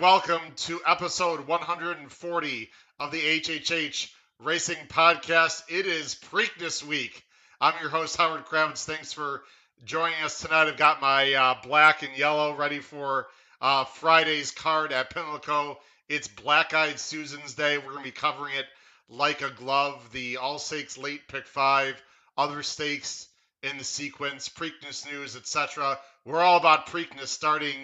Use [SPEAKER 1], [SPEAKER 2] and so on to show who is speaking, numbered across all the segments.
[SPEAKER 1] welcome to episode 140 of the HHH Racing Podcast. It is Preakness week. I'm your host, Howard Kravets. Thanks for joining us tonight. I've got my uh, black and yellow ready for uh, Friday's card at Pimlico. It's Black Eyed Susan's Day. We're going to be covering it like a glove. The All Stakes Late Pick 5, other stakes in the sequence, Preakness news, etc. We're all about Preakness starting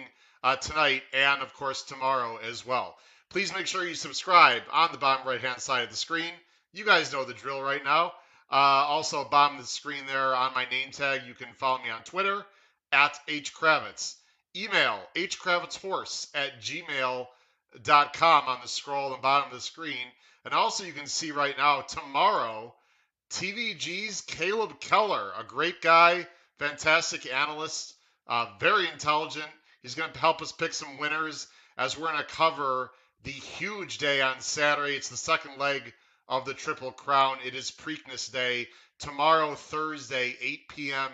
[SPEAKER 1] uh, tonight and, of course, tomorrow as well. Please make sure you subscribe on the bottom right hand side of the screen. You guys know the drill right now. Uh, also, bottom of the screen there on my name tag, you can follow me on Twitter at hkravets. Email hkravetshorse at gmail.com on the scroll on the bottom of the screen. And also, you can see right now, tomorrow, TVG's Caleb Keller, a great guy, fantastic analyst, uh, very intelligent. He's going to help us pick some winners as we're going to cover the huge day on Saturday. It's the second leg of the Triple Crown. It is Preakness Day. Tomorrow, Thursday, 8 p.m.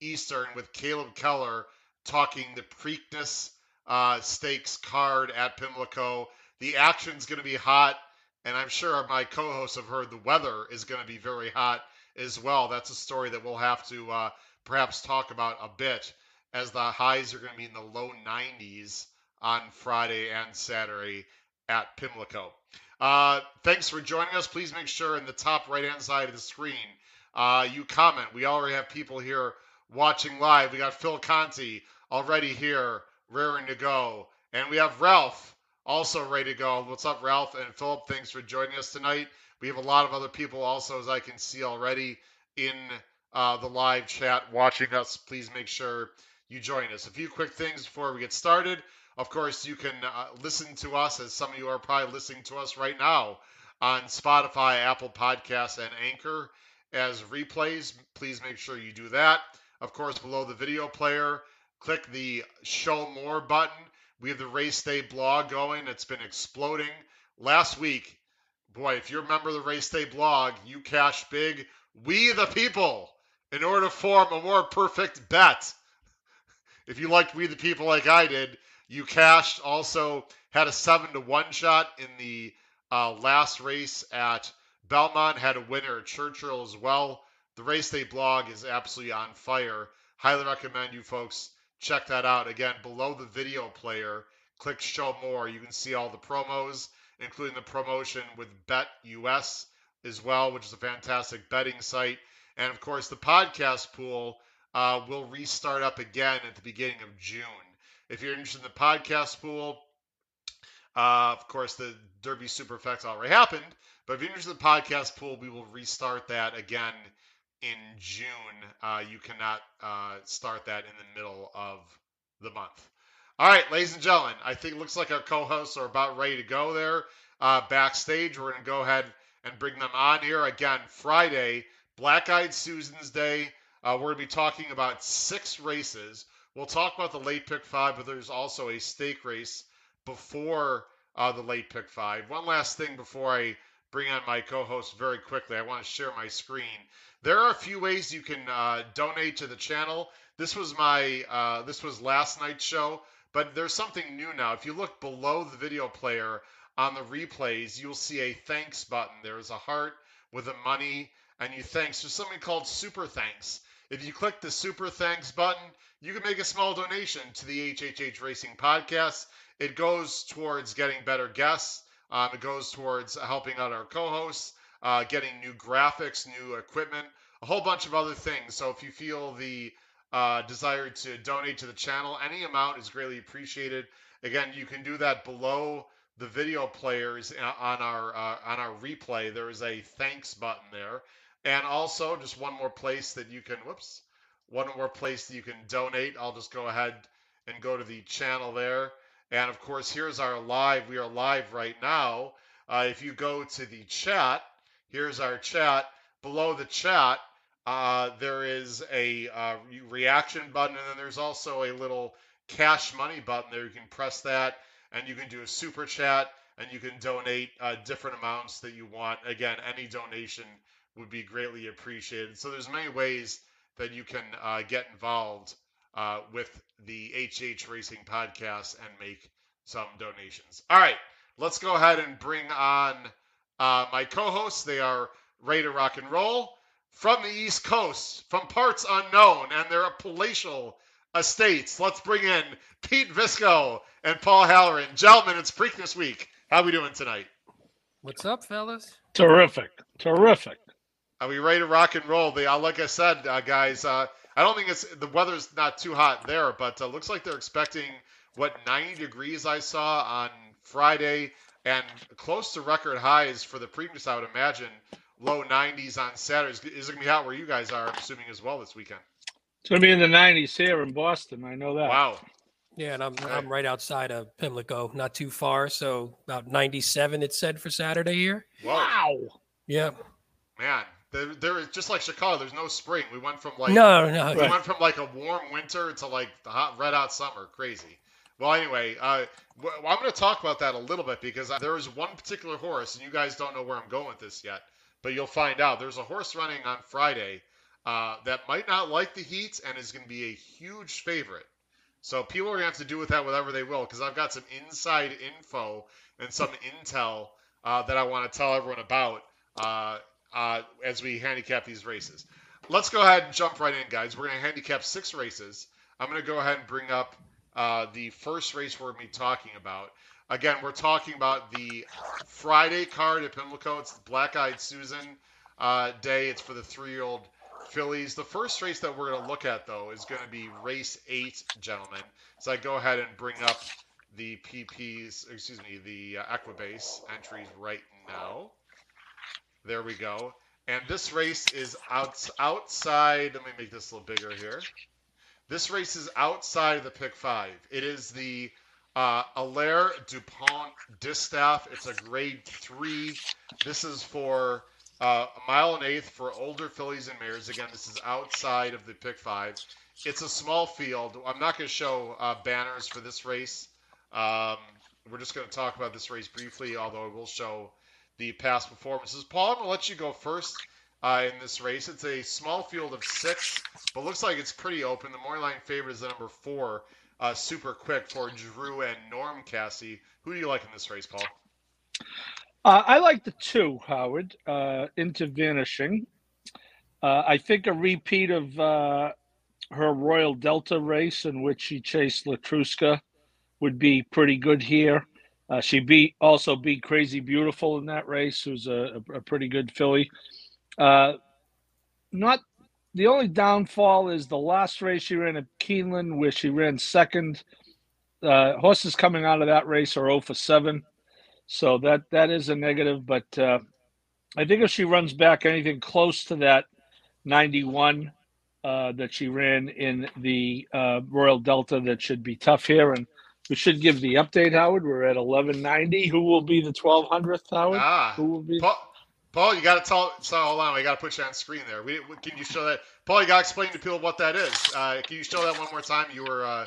[SPEAKER 1] Eastern, with Caleb Keller talking the Preakness uh, Stakes card at Pimlico. The action's going to be hot, and I'm sure my co hosts have heard the weather is going to be very hot as well. That's a story that we'll have to uh, perhaps talk about a bit as the highs are going to be in the low 90s on Friday and Saturday at Pimlico. Uh, thanks for joining us. Please make sure in the top right hand side of the screen uh, you comment. We already have people here watching live. We got Phil Conti already here, raring to go. And we have Ralph also ready to go. What's up, Ralph? And Philip, thanks for joining us tonight. We have a lot of other people also, as I can see already, in uh, the live chat watching us. Please make sure you join us. A few quick things before we get started. Of course, you can uh, listen to us, as some of you are probably listening to us right now, on Spotify, Apple Podcasts, and Anchor as replays. Please make sure you do that. Of course, below the video player, click the Show More button. We have the Race Day blog going. It's been exploding. Last week, boy, if you remember the Race Day blog, you cash big. We, the people, in order to form a more perfect bet. If you liked We, the people, like I did, you cashed also had a seven to one shot in the uh, last race at Belmont. Had a winner at Churchill as well. The race day blog is absolutely on fire. Highly recommend you folks check that out. Again, below the video player, click show more. You can see all the promos, including the promotion with Bet US as well, which is a fantastic betting site. And of course, the podcast pool uh, will restart up again at the beginning of June. If you're interested in the podcast pool, uh, of course, the Derby Superfecta already happened, but if you're interested in the podcast pool, we will restart that again in June. Uh, you cannot uh, start that in the middle of the month. All right, ladies and gentlemen, I think it looks like our co-hosts are about ready to go there uh, backstage. We're going to go ahead and bring them on here again. Friday, Black Eyed Susan's Day. Uh, we're going to be talking about six races. We'll talk about the late pick five, but there's also a stake race before uh, the late pick five. One last thing before I bring on my co-host very quickly. I want to share my screen. There are a few ways you can uh, donate to the channel. This was my uh, this was last night's show, but there's something new now. If you look below the video player on the replays, you'll see a thanks button. There's a heart with a money, and you thanks. There's something called super thanks. If you click the super thanks button, you can make a small donation to the HHH Racing Podcast. It goes towards getting better guests. Um, it goes towards helping out our co-hosts, uh, getting new graphics, new equipment, a whole bunch of other things. So if you feel the uh, desire to donate to the channel, any amount is greatly appreciated. Again, you can do that below the video players uh, on our uh, on our replay. There is a thanks button there. And also, just one more place that you can, whoops, one more place that you can donate. I'll just go ahead and go to the channel there. And of course, here's our live. We are live right now. Uh, if you go to the chat, here's our chat. Below the chat, uh, there is a uh, reaction button, and then there's also a little cash money button there. You can press that, and you can do a super chat, and you can donate uh, different amounts that you want. Again, any donation would be greatly appreciated. So there's many ways that you can uh, get involved uh, with the HH Racing podcast and make some donations. All right, let's go ahead and bring on uh, my co-hosts. They are ready to rock and roll from the East Coast, from parts unknown, and their palatial estates. Let's bring in Pete Visco and Paul Halloran. Gentlemen, it's Preakness Week. How we doing tonight?
[SPEAKER 2] What's up, fellas?
[SPEAKER 3] Terrific, terrific.
[SPEAKER 1] Are we ready to rock and roll? They, uh, like I said, uh, guys, uh, I don't think it's the weather's not too hot there, but uh, looks like they're expecting what 90 degrees I saw on Friday and close to record highs for the previous. I would imagine low 90s on Saturday. Is it gonna be hot where you guys are? I'm assuming as well this weekend.
[SPEAKER 3] It's going to be in the 90s here in Boston. I know that.
[SPEAKER 1] Wow.
[SPEAKER 2] Yeah, and I'm
[SPEAKER 1] Right.
[SPEAKER 2] I'm right outside of Pimlico, not too far. So about 97, it said for Saturday here.
[SPEAKER 1] Whoa.
[SPEAKER 3] Wow.
[SPEAKER 2] Yeah.
[SPEAKER 1] Man, there, there is just like Chicago. There's no spring. We went from like
[SPEAKER 2] no, no.
[SPEAKER 1] we
[SPEAKER 3] Right.
[SPEAKER 1] went from like a warm winter to like the hot red hot summer. Crazy. Well, anyway, uh, w- I'm going to talk about that a little bit because there is one particular horse, and you guys don't know where I'm going with this yet, but you'll find out. There's a horse running on Friday uh, that might not like the heat and is going to be a huge favorite. So people are going to have to do with that whatever they will because I've got some inside info and some intel uh, that I want to tell everyone about uh, uh, as we handicap these races. Let's go ahead and jump right in, guys. We're going to handicap six races. I'm going to go ahead and bring up uh, the first race we're going to be talking about. Again, we're talking about the Friday card at Pimlico. It's the Black Eyed Susan uh, day. It's for the three year old fillies. The first race that we're going to look at, though, is going to be race eight, gentlemen. So I go ahead and bring up the PPs, excuse me, the uh, Equibase entries right now. There we go. And this race is out, outside. Let me make this a little bigger here. This race is outside of the pick five. It is the uh, Alaire Dupont Distaff. It's a grade three. This is for uh, a mile and eighth for older fillies and mares. Again, this is outside of the pick five. It's a small field. I'm not going to show uh, banners for this race. Um, we're just going to talk about this race briefly, although I will show the past performances. Paul, I'm going to let you go first uh, in this race. It's a small field of six, but looks like it's pretty open. The morning line favorite is the number four, uh, super quick for Drew and Norm Casse. Who do you like in this race, Paul?
[SPEAKER 3] Uh, I like the two, Howard, uh, into vanishing. Uh, I think a repeat of uh, her Royal Delta race in which she chased Letruska would be pretty good here. Uh, she beat also beat Crazy Beautiful in that race, who's a, a, pretty good filly. Uh, not the only downfall is the last race she ran at Keeneland, where she ran second. Uh, horses coming out of that race are 0 for 7. So that that is a negative, but uh, I think if she runs back anything close to that 91 uh, that she ran in the uh, Royal Delta, that should be tough here. And we should give the update, Howard. We're at 1190. Who will be the 1200th, Howard?
[SPEAKER 1] Ah,
[SPEAKER 3] Who will be?
[SPEAKER 1] Paul, Paul, you got to tell. So hold on, we got to put you on screen there. We, can you show that? Paul, you got to explain to people what that is. Uh, can you show that one more time? You were. Uh,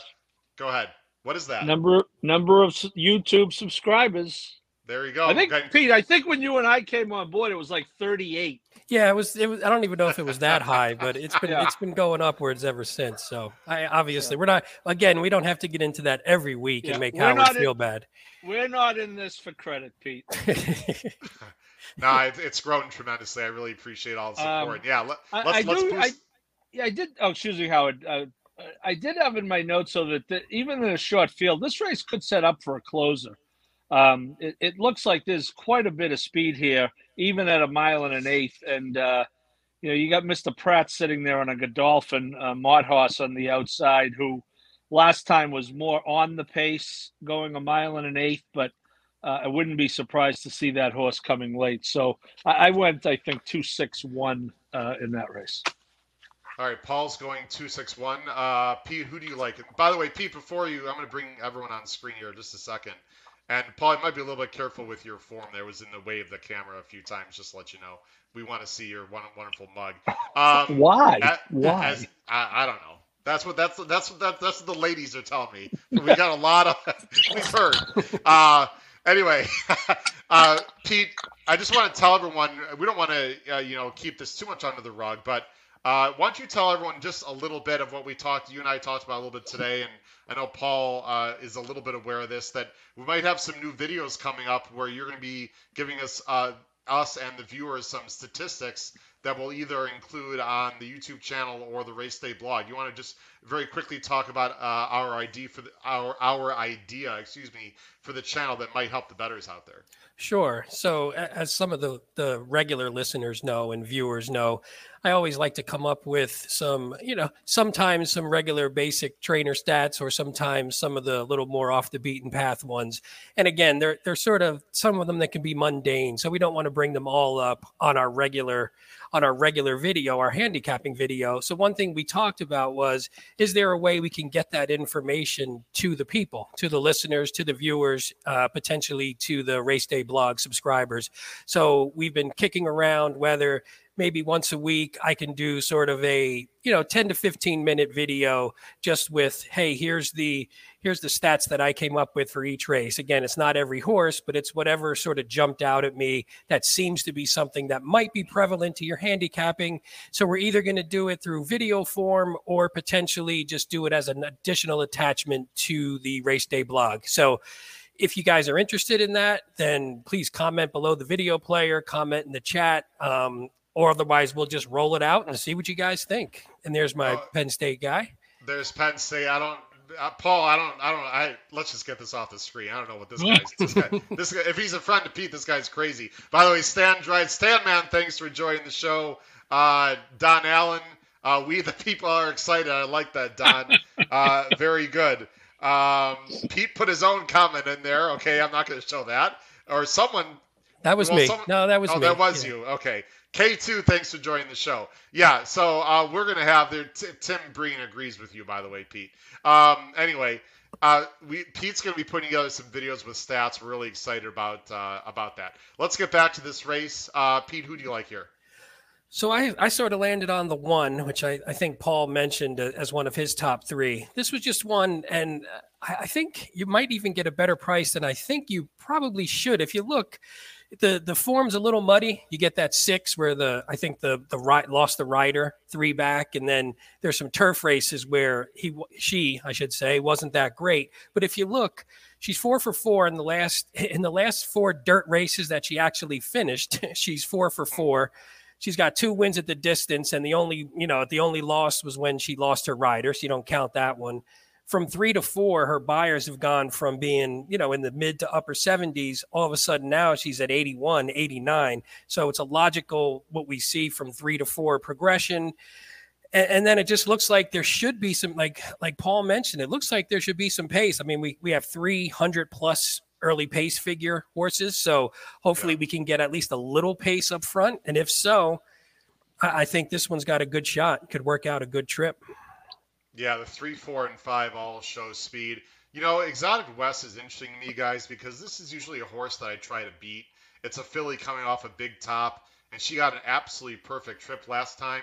[SPEAKER 1] go ahead. What is that?
[SPEAKER 3] Number number of YouTube subscribers.
[SPEAKER 1] There you go.
[SPEAKER 3] I think
[SPEAKER 1] Okay.
[SPEAKER 3] Pete. I think when you and I came on board, it was like 38.
[SPEAKER 2] Yeah, it was. It was. I don't even know if it was that high, but it's been
[SPEAKER 3] Yeah.
[SPEAKER 2] it's been going upwards ever since. So I obviously we're not. Again, we don't have to get into that every week
[SPEAKER 3] Yeah,
[SPEAKER 2] and make
[SPEAKER 3] we're
[SPEAKER 2] Howard
[SPEAKER 3] not in-
[SPEAKER 2] feel bad.
[SPEAKER 3] We're not in this for credit, Pete.
[SPEAKER 1] no, it, it's grown tremendously. I really appreciate all the
[SPEAKER 3] Um,
[SPEAKER 1] support. yeah, let,
[SPEAKER 3] I-
[SPEAKER 1] let's
[SPEAKER 3] I
[SPEAKER 1] let's
[SPEAKER 3] do-
[SPEAKER 1] boost.
[SPEAKER 3] Yeah, I did. Oh, excuse me, Howard. Uh, I did have in my notes so that the, even in a short field, this race could set up for a closer. Um, it, it looks like there's quite a bit of speed here, even at a mile and an eighth. And uh, you know, you got Mr. Pratt sitting there on a Godolphin uh, Mott horse on the outside, who last time was more on the pace, going a mile and an eighth. But uh, I wouldn't be surprised to see that horse coming late. So I, I went, I think, two six one uh, in that race.
[SPEAKER 1] All right, Paul's going two six one. Uh, Pete, who do you like? By the way, Pete, before you, I'm going to bring everyone on screen here just a second. And Paul, you might be a little bit careful with your form. There was in the way of the camera a few times. Just to let you know, we want to see your wonderful mug. Um,
[SPEAKER 3] Why? Why?
[SPEAKER 1] as- I, I don't know. That's what that's that's what that, that's what the ladies are telling me. We got a lot of we've heard. Uh, anyway, uh, Pete, I just want to tell everyone we don't want to uh, you know keep this too much under the rug, but Uh, why don't you tell everyone just a little bit of what we talked, you and I talked about a little bit today, and I know Paul uh, is a little bit aware of this, that we might have some new videos coming up where you're going to be giving us uh, us and the viewers some statistics that will either include on the YouTube channel or the Race Day blog. You want to just very quickly talk about uh, our ID for the, our our idea, excuse me, for the channel that might help the betters out there.
[SPEAKER 2] Sure. So, as some of the, the regular listeners know and viewers know, I always like to come up with some, you know, sometimes some regular basic trainer stats or sometimes some of the little more off the beaten path ones. And again, they're, they're sort of some of them that can be mundane. So, we don't want to bring them all up on our regular on our regular video, our handicapping video. So one thing we talked about was is there a way we can get that information to the people, to the listeners, to the viewers, uh, potentially to the race day blog subscribers? So we've been kicking around whether maybe once a week i can do sort of a you know 10 to 15 minute video just with hey here's the here's the stats that I came up with for each race. Again, it's not every horse, but it's whatever sort of jumped out at me that seems to be something that might be prevalent to your handicapping. So we're either going to do it through video form or potentially just do it as an additional attachment to the race day blog. So if you guys are interested in that, then please comment below the video player, comment in the chat. Um, or otherwise, we'll just roll it out and see what you guys think. And there's my uh, Penn State guy.
[SPEAKER 1] There's Penn State. I don't uh, Paul, I don't, I don't, I let's just get this off the screen. I don't know what this guy's. this guy, this guy, if he's a friend of Pete, this guy's crazy. By the way, Stan Drive, Stan man, thanks for joining the show. Uh, Don Allen, uh, we the people are excited. I like that, Don. Uh, very good. Um, Pete put his own comment in there. Okay, I'm not going to show that. Or someone.
[SPEAKER 2] That was well, me. Someone, no, that was
[SPEAKER 1] oh,
[SPEAKER 2] me.
[SPEAKER 1] that was yeah. you. Okay. K2, thanks for joining the show. Yeah, so uh, we're going to have there. T- Tim Breen agrees with you, by the way, Pete. Um, anyway, uh, we Pete's going to be putting together some videos with stats. We're really excited about uh, about that. Let's get back to this race. Uh, Pete, who do you like here?
[SPEAKER 2] So I, I sort of landed on the one, which I, I think Paul mentioned as one of his top three. This was just one, and I, I think you might even get a better price than I think you probably should. If you look, the the form's a little muddy. You get that six where the I think the the right lost the rider three back, and then there's some turf races where he she I should say wasn't that great. But if you look, she's four for four in the last in the last four dirt races that she actually finished. she's four for hmm. four. She's got two wins at the distance, and the only you know the only loss was when she lost her rider, so you don't count that one from three to four, her buyers have gone from being, you know, in the mid to upper 70s. All of a sudden now she's at 81, 89. So it's a logical what we see from three to four progression. And, and, then it just looks like there should be some, like like Paul mentioned, it looks like there should be some pace. I mean, we we have 300 plus early pace figure horses, so hopefully yeah. we can get at least a little pace up front. And if so, I, I think this one's got a good shot. Could work out a good trip.
[SPEAKER 1] Yeah, the three, four, and five all show speed. You know, Exotic West is interesting to me, guys, because this is usually a horse that I try to beat. It's a filly coming off a big top, and she got an absolutely perfect trip last time.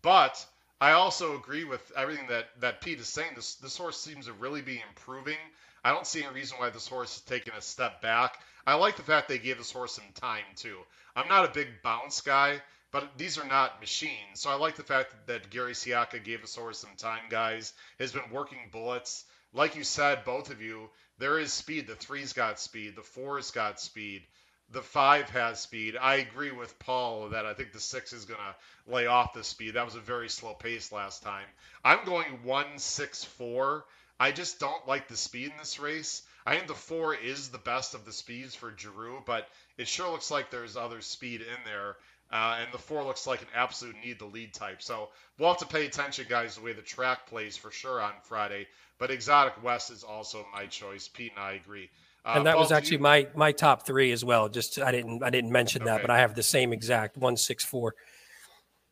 [SPEAKER 1] But I also agree with everything that, that Pete is saying. This this horse seems to really be improving. I don't see any reason why this horse is taking a step back. I like the fact they gave this horse some time too. I'm not a big bounce guy, but these are not machines. So I like the fact that Gary Sciacca gave us over some time, guys. Has been working bullets. Like you said, both of you, there is speed. The three's got speed. The four's got speed. The five has speed. I agree with Paul that I think the six is going to lay off the speed. That was a very slow pace last time. I'm going one six four. I just don't like the speed in this race. I think the four is the best of the speeds for Giroux, but it sure looks like there's other speed in there. Uh, and the four looks like an absolute need the lead type. So we'll have to pay attention, guys, the way the track plays for sure on Friday. But Exotic West is also my choice. Pete and I agree.
[SPEAKER 2] Uh, and that Paul, was actually you... my my top three as well. Just I didn't I didn't mention okay. that, but I have the same exact one six four.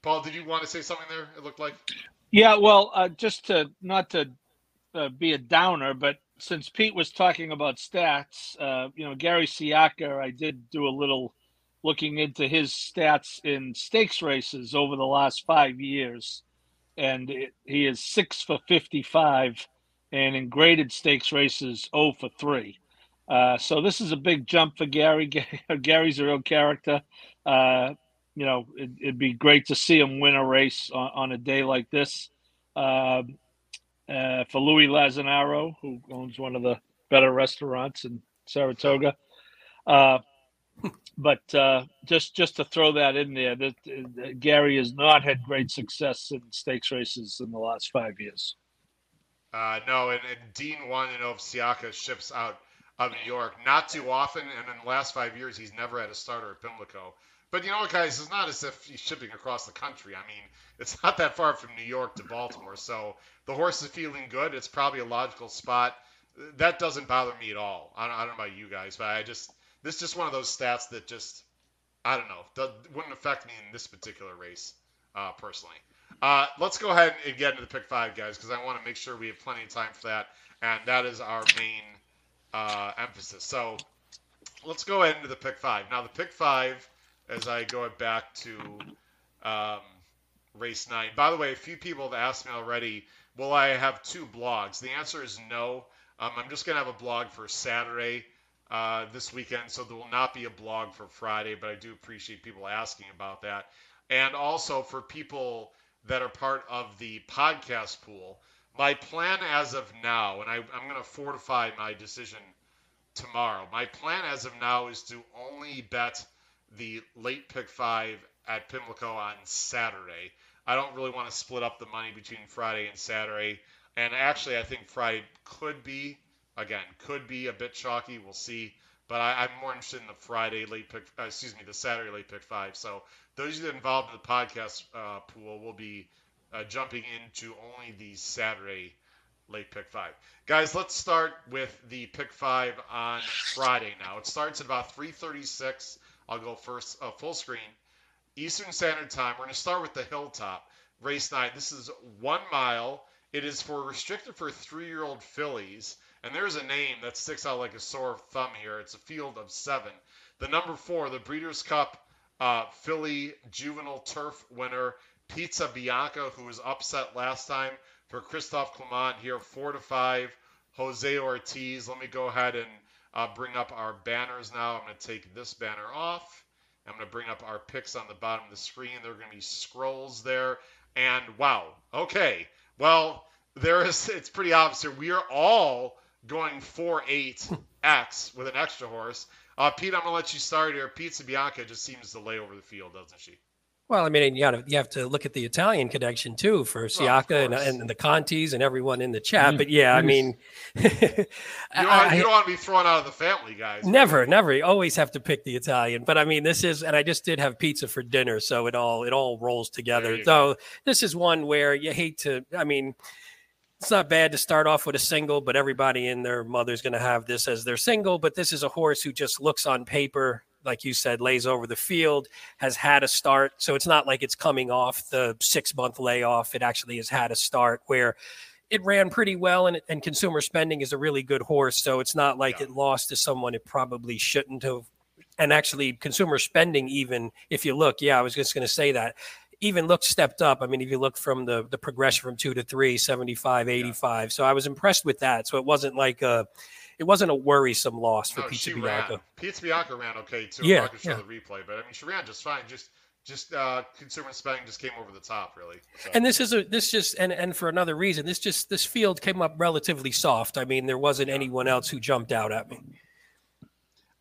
[SPEAKER 1] Paul, did you want to say something there? It looked like.
[SPEAKER 3] Yeah, well, uh, just to not to uh, be a downer, but since Pete was talking about stats, uh, you know, Gary Sciacca, I did do a little looking into his stats in stakes races over the last five years, and it, he is six for 55, and in graded stakes races, 0 for 3. Uh, so this is a big jump for Gary. Gary's a real character. Uh, you know, it, would be great to see him win a race on, on a day like this. Uh, uh, for Louis Lazzanaro, who owns one of the better restaurants in Saratoga. But uh, just just to throw that in there, that uh, Gary has not had great success in stakes races in the last five years.
[SPEAKER 1] Uh, no, and, and Dean won in Sciacca ships out of New York not too often, and in the last five years he's never had a starter at Pimlico. But you know what, guys? It's not as if he's shipping across the country. I mean, it's not that far from New York to Baltimore. So the horse is feeling good. It's probably a logical spot. That doesn't bother me at all. I don't, I don't know about you guys, but I just this is just one of those stats that just I don't know wouldn't affect me in this particular race uh, personally. Uh, let's go ahead and get into the pick five, guys, because I want to make sure we have plenty of time for that, and that is our main uh, emphasis. So let's go ahead into the pick five. Now the pick five, as I go back to um, race nine. By the way, a few people have asked me already, will I have two blogs? The answer is no. Um, I'm just going to have a blog for Saturday uh, this weekend, so there will not be a blog for Friday, but I do appreciate people asking about that. And also for people that are part of the podcast pool, my plan as of now, and I, I'm going to fortify my decision tomorrow. My plan as of now is to only bet the late pick five at Pimlico on Saturday. I don't really want to split up the money between Friday and Saturday. And actually, I think Friday could be, again, could be a bit chalky. We'll see. But I, am more interested in the Friday late pick, uh, excuse me, the Saturday late pick five. So those of you that involved in the podcast uh, pool will be uh, jumping into only the Saturday late pick five. Guys, let's start with the pick five on Friday now. It starts at about 3:36. I'll go first, uh, full screen. Eastern Standard Time. We're going to start with the Hilltop race night. This is one mile. It is for restricted for three-year-old fillies, and there's a name that sticks out like a sore thumb here. It's a field of seven. The number four, the Breeders' Cup uh, filly juvenile turf winner Pizza Bianca, who was upset last time for Christophe Clement here, four to five. Jose Ortiz. Let me go ahead and uh, bring up our banners now. I'm going to take this banner off. I'm going to bring up our picks on the bottom of the screen. There are going to be scrolls there. And wow, okay. Well, there is. It's pretty obvious here. We are all going 4-8 X with an extra horse. Uh, Pete, I'm going to let you start here. Pizza Bianca just seems to lay over the field, doesn't she?
[SPEAKER 2] Well, I mean, you, gotta, you have to look at the Italian connection too for Sciacca and, and, the Contis and everyone in the chat. Mm-hmm. But yeah, I mean,
[SPEAKER 1] you, don't, I, you, don't, want to be thrown out of the family, guys.
[SPEAKER 2] Never, never. You always have to pick the Italian. But I mean, this is, and I just did have pizza for dinner, so it all it all rolls together. So this is one where you hate to. I mean, it's not bad to start off with a single, but everybody in their mother's going to have this as their single. But this is a horse who just looks on paper like you said, lays over the field, has had a start. So it's not like it's coming off the six month layoff. It actually has had a start where it ran pretty well and, and consumer spending is a really good horse. So it's not like yeah. it lost to someone it probably shouldn't have. And actually, consumer spending, even if you look, yeah, I was just going to say that even looked stepped up. I mean, if you look from the the progression from two to three, 75, 85. Yeah. So I was impressed with that. So it wasn't like a it wasn't a worrisome loss for no, Pizza Bianca.
[SPEAKER 1] Pizza Bianca ran okay too. Yeah, I can show yeah. the replay, but I mean she ran just fine. Just just uh, consumer spending just came over the top, really.
[SPEAKER 2] So. And this is a this just and and for another reason, this just this field came up relatively soft. I mean, there wasn't yeah. anyone else who jumped out at me.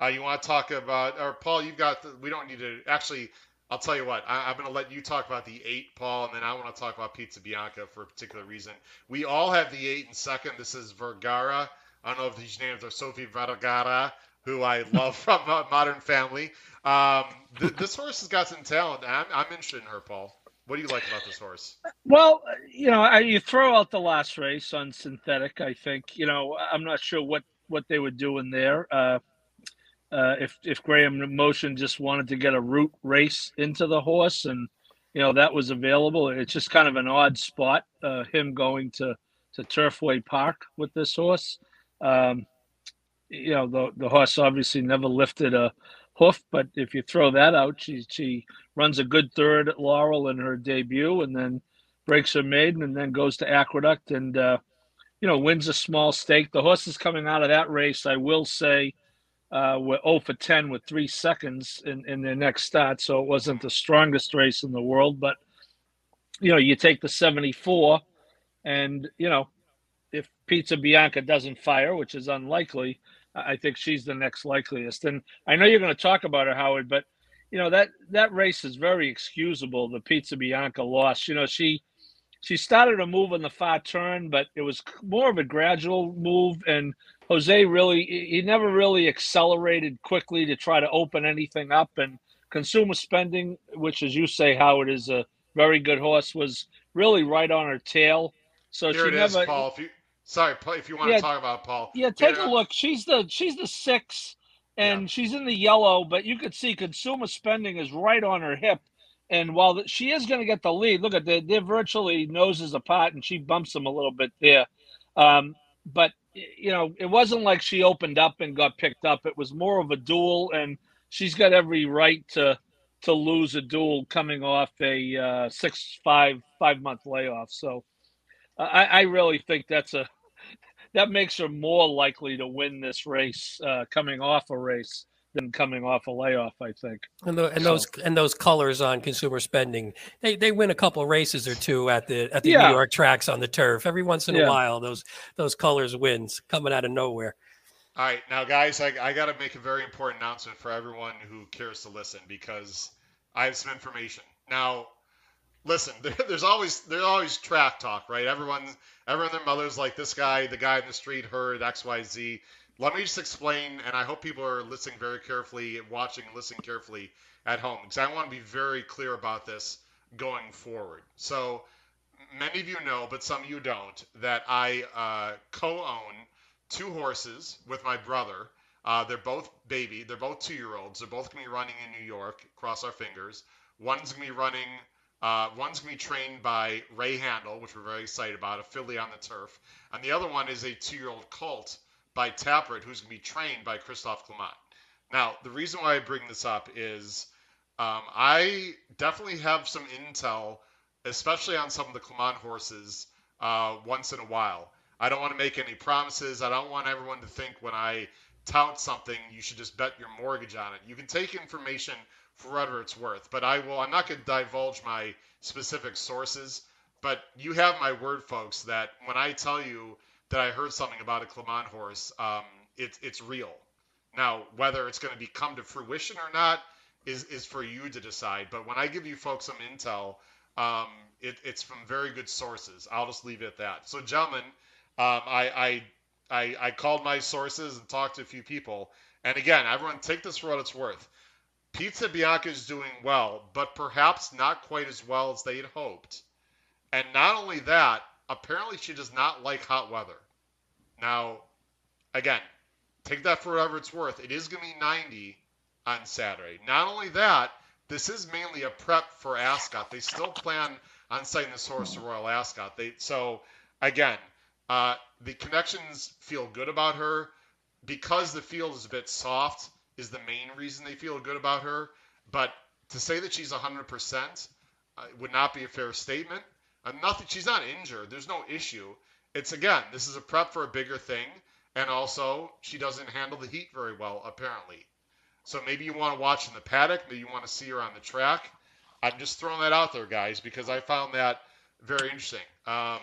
[SPEAKER 1] Uh, you want to talk about, or Paul? You've got. The, we don't need to actually. I'll tell you what. I, am going to let you talk about the eight, Paul, and then I want to talk about Pizza Bianca for a particular reason. We all have the eight in second. This is Vergara. I don't know if these names are Sophie Vergara, who I love from uh, Modern Family. Um, th- this horse has got some talent. I'm, I'm interested in her, Paul. What do you like about this horse?
[SPEAKER 3] Well, you know, I, you throw out the last race on synthetic. I think you know I'm not sure what what they would do in there. Uh, uh, if if Graham Motion just wanted to get a route race into the horse, and you know that was available, it's just kind of an odd spot. Uh, him going to to Turfway Park with this horse. Um, you know, the the horse obviously never lifted a hoof, but if you throw that out, she she runs a good third at Laurel in her debut, and then breaks her maiden, and then goes to Aqueduct, and uh, you know wins a small stake. The horse is coming out of that race. I will say, uh, were 0 for 10 with three seconds in, in their next start. So it wasn't the strongest race in the world. But, you know, you take the 74, and, you know, if Pizza Bianca doesn't fire, which is unlikely, I think she's the next likeliest. And I know you're going to talk about her, Howard, but, you know, that, that race is very excusable, the Pizza Bianca loss. You know, she she started a move on the far turn, but it was more of a gradual move. And Jose really, he never really accelerated quickly to try to open anything up. And consumer spending, which, as you say, Howard, is a very good horse, was really right on her tail. So
[SPEAKER 1] Here
[SPEAKER 3] she
[SPEAKER 1] it
[SPEAKER 3] never.
[SPEAKER 1] is, Paul. If you sorry, Paul, if you want
[SPEAKER 3] Yeah.
[SPEAKER 1] to talk about Paul.
[SPEAKER 3] Yeah, take
[SPEAKER 1] Here,
[SPEAKER 3] a look. She's the she's the six, and she's in the yellow. But you could see consumer spending is right on her hip. And while the, she is going to get the lead, look at they they're virtually noses apart, and she bumps them a little bit there. Um, but you know, it wasn't like she opened up and got picked up. It was more of a duel, and she's got every right to to lose a duel coming off a uh, six five five month layoff. So I, I really think that's a that makes her more likely to win this race uh, coming off a race than coming off a layoff. I think.
[SPEAKER 2] And, the, and those and those colors on consumer spending, they, they win a couple races or two at the at the
[SPEAKER 3] Yeah.
[SPEAKER 2] New York tracks on the turf. Every once in
[SPEAKER 3] Yeah.
[SPEAKER 2] a while, those those colors wins coming out of nowhere.
[SPEAKER 1] All right, now guys, I, I got to make a very important announcement for everyone who cares to listen because I have some information. Now, listen, there, there's always there's always track talk, right? Everyone, everyone, their mother's like this guy, the guy in the street heard X, Y, Z. Let me just explain, and I hope people are listening very carefully, watching, and listening carefully at home, because I want to be very clear about this going forward. So, many of you know, but some of you don't, that I uh, co-own two horses with my brother. Uh, they're both baby. They're both two-year-olds. They're both gonna be running in New York. Cross our fingers. One's gonna be running. Uh, one's gonna be trained by Ray Handal, which we're very excited about, a filly on the turf, and the other one is a two-year-old colt by Tapit, who's gonna be trained by Christophe Clement. Now, the reason why I bring this up is um, I definitely have some intel, especially on some of the Clement horses, uh, once in a while. I don't want to make any promises. I don't want everyone to think when I tout something, you should just bet your mortgage on it. You can take information for whatever it's worth, but I will. I'm not going to divulge my specific sources. But you have my word, folks, that when I tell you that I heard something about a Clement horse, um, it's it's real. Now, whether it's going to be come to fruition or not is is for you to decide. But when I give you folks some intel, um, it, it's from very good sources. I'll just leave it at that. So, gentlemen, um, I, I I I called my sources and talked to a few people. And again, everyone take this for what it's worth. Pizza Bianca is doing well, but perhaps not quite as well as they had hoped. And not only that, apparently she does not like hot weather. Now, again, take that for whatever it's worth. It is going to be 90 on Saturday. Not only that, this is mainly a prep for Ascot. They still plan on sending this horse to Royal Ascot. They so again, uh, the connections feel good about her because the field is a bit soft. Is the main reason they feel good about her. But to say that she's 100% uh, would not be a fair statement. Uh, nothing. She's not injured. There's no issue. It's again, this is a prep for a bigger thing, and also she doesn't handle the heat very well apparently. So maybe you want to watch in the paddock. Maybe you want to see her on the track. I'm just throwing that out there, guys, because I found that very interesting. Um,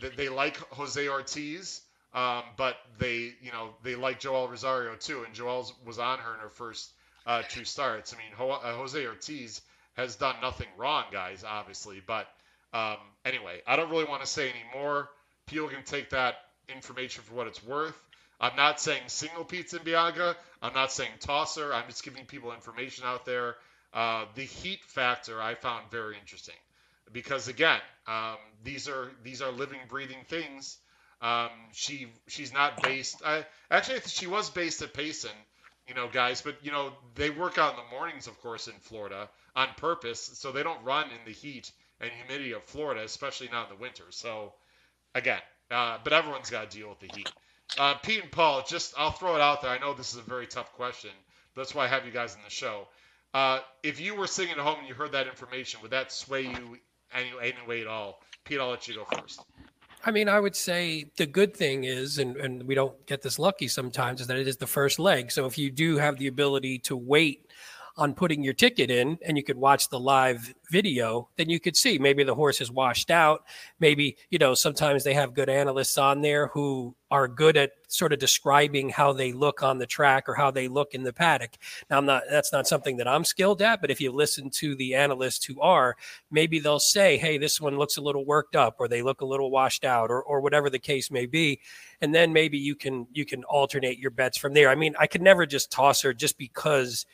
[SPEAKER 1] they, they like Jose Ortiz, um, but they, you know, they like Joel Rosario too, and Joel was on her in her first uh, two starts. I mean, Ho- uh, Jose Ortiz has done nothing wrong, guys, obviously, but um, anyway, I don't really want to say any more. People can take that information for what it's worth. I'm not saying single pizza in Bianca. I'm not saying tosser. I'm just giving people information out there. Uh, the heat factor I found very interesting because again, um, these are these are living, breathing things. Um, she she's not based. I actually she was based at Payson, you know, guys. But you know they work out in the mornings, of course, in Florida on purpose, so they don't run in the heat and humidity of Florida, especially not in the winter. So again, uh, but everyone's got to deal with the heat. Uh, Pete and Paul, just I'll throw it out there. I know this is a very tough question. That's why I have you guys in the show. Uh, if you were sitting at home and you heard that information, would that sway you any, any way at all? Pete, I'll let you go first.
[SPEAKER 2] I mean, I would say the good thing is, and, and we don't get this lucky sometimes, is that it is the first leg. So if you do have the ability to wait on putting your ticket in and you could watch the live video, then you could see maybe the horse is washed out. Maybe, you know, sometimes they have good analysts on there who are good at sort of describing how they look on the track or how they look in the paddock. Now, I'm not, that's not something that I'm skilled at, but if you listen to the analysts who are, maybe they'll say, hey, this one looks a little worked up or they look a little washed out or, or whatever the case may be. And then maybe you can, you can alternate your bets from there. I mean, I could never just toss her just because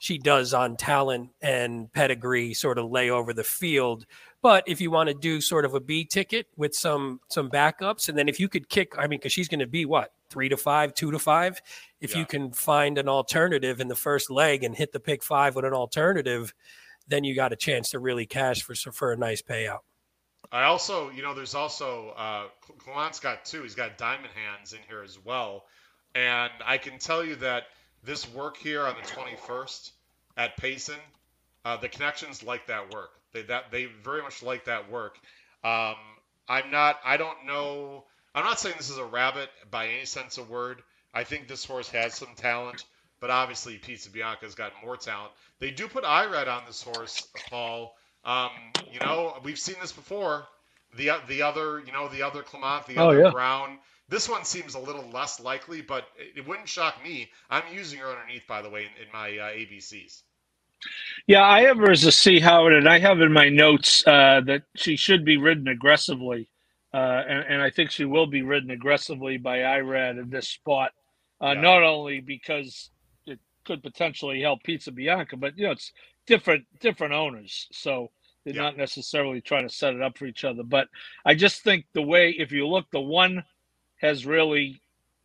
[SPEAKER 2] she does on talent and pedigree sort of lay over the field. But if you want to do sort of a B ticket with some some backups, and then if you could kick, I mean, because she's going to be what three to five, two to five. If yeah. you can find an alternative in the first leg and hit the pick five with an alternative, then you got a chance to really cash for for a nice payout.
[SPEAKER 1] I also, you know, there's also uh, Clement's got two. He's got diamond hands in here as well, and I can tell you that this work here on the 21st at Payson, uh, the connections like that work. They that they very much like that work. Um, I'm not. I don't know. I'm not saying this is a rabbit by any sense of word. I think this horse has some talent, but obviously Pizza Bianca's got more talent. They do put Irad on this horse, Paul. Um, you know, we've seen this before. The the other, you know, the other Clement, the oh, other yeah. Brown. This one seems a little less likely, but it wouldn't shock me. I'm using her underneath, by the way, in, in my uh, ABCs.
[SPEAKER 3] Yeah, I have her as a C Howard, and I have in my notes uh, that she should be ridden aggressively, uh, and, and, I think she will be ridden aggressively by Irad in this spot. Uh, yeah. Not only because it could potentially help Pizza Bianca, but you know it's different different owners, so they're yeah. not necessarily trying to set it up for each other. But I just think the way, if you look, the one has really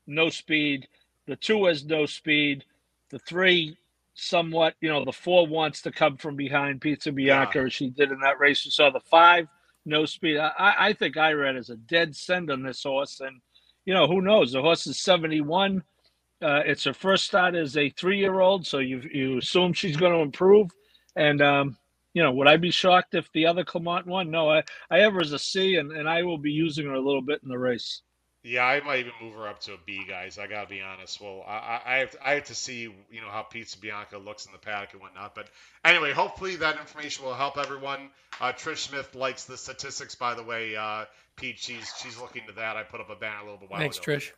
[SPEAKER 3] no speed. The two has no speed. The three, somewhat, you know, the four wants to come from behind Pizza Bianca, yeah. as she did in that race. You saw the five, no speed. I, I think Irad is a dead send on this horse. And, you know, who knows? The horse is 71. Uh, it's her first start as a three year old. So you, you assume she's going to improve. And, um, you know, would I be shocked if the other Clement won? No, I, I have her as a C, and, and I will be using her a little bit in the race.
[SPEAKER 1] Yeah, I might even move her up to a B, guys. I gotta be honest. Well, I, I have to, I have to see you know how Pizza Bianca looks in the paddock and whatnot. But anyway, hopefully that information will help everyone. Uh, Trish Smith likes the statistics, by the way. Uh, Pete, she's she's looking to that. I put up a banner a little bit while
[SPEAKER 2] Thanks,
[SPEAKER 1] ago.
[SPEAKER 2] Trish.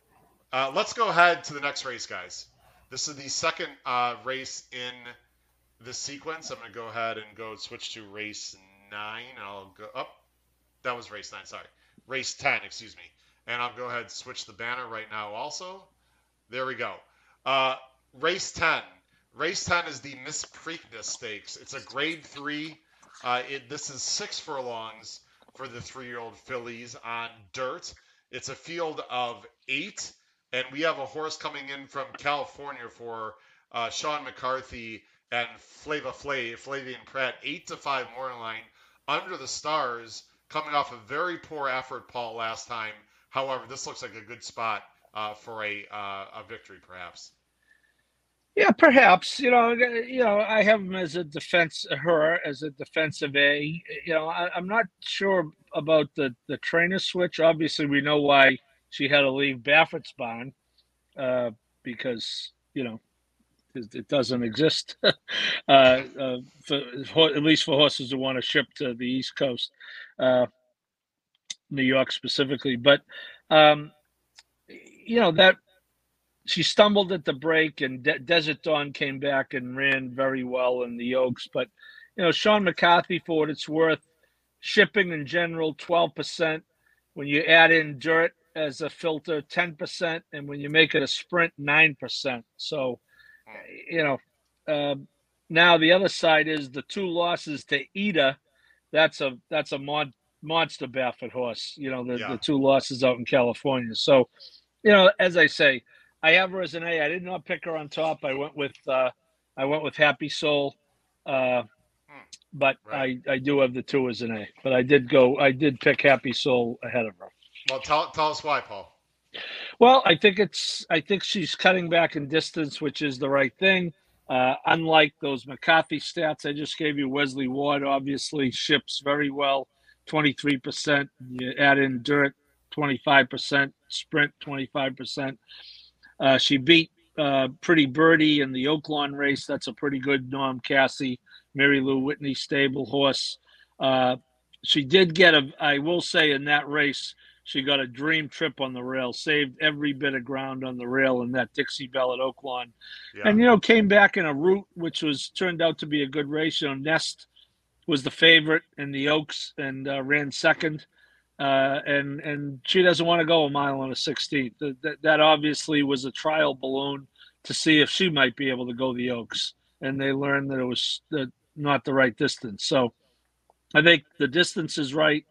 [SPEAKER 1] Uh, let's go ahead to the next race, guys. This is the second uh, race in the sequence. I'm gonna go ahead and go switch to race nine. I'll go up. Oh, that was race nine. Sorry, race ten. Excuse me. And I'll go ahead and switch the banner right now also. There we go. Uh, race 10. Race 10 is the Miss Preakness Stakes. It's a grade three. Uh, it, this is six furlongs for the three year old fillies on dirt. It's a field of eight. And we have a horse coming in from California for uh, Sean McCarthy and Flava Flav, Flavien Pratt, eight to five morning line under the stars, coming off a very poor effort, Paul, last time However, this looks like a good spot uh, for a uh, a victory, perhaps.
[SPEAKER 3] Yeah, perhaps. You know, you know, I have him as a defense, her as a defensive A. You know, I, am not sure about the the trainer switch. Obviously, we know why she had to leave Baffert's barn uh, because you know it, doesn't exist, uh, uh, for, at least for horses who want to ship to the East Coast. New York specifically. But um, you know that she stumbled at the break, and De- Desert Dawn came back and ran very well in the Oaks. But you know, Sean McCarthy, for what it's worth, shipping in general, twelve percent. When you add in dirt as a filter, ten percent, and when you make it a sprint, nine percent. So, you know. Uh, now the other side is the two losses to Ida. That's a that's a mod monster Baffert horse. You know the, yeah. the two losses out in California. So, you know, as I say, I have her as an A. I did not pick her on top. I went with uh, I went with Happy Soul, uh, but right. I I do have the two as an A. But I did go. I did pick Happy Soul ahead of her.
[SPEAKER 1] Well, tell tell us why, Paul.
[SPEAKER 3] Well, I think it's I think she's cutting back in distance, which is the right thing. Uh, unlike those McCarthy stats I just gave you, Wesley Ward obviously ships very well. 23%. You add in dirt, 25%, sprint 25%. Uh, she beat uh, Pretty Birdie in the Oaklawn race. That's a pretty good Norm Casse, Mary Lou Whitney stable horse. Uh, she did get a, I will say, in that race, she got a dream trip on the rail, saved every bit of ground on the rail in that Dixie Belle at Oaklawn. Yeah. And, you know, came back in a route which was turned out to be a good race. You know, Nest was the favorite in the Oaks and uh, ran second. Uh, and and she doesn't want to go a mile on a 16th. That, that obviously was a trial balloon to see if she might be able to go the Oaks. And they learned that it was not the right distance. So I think the distance is right.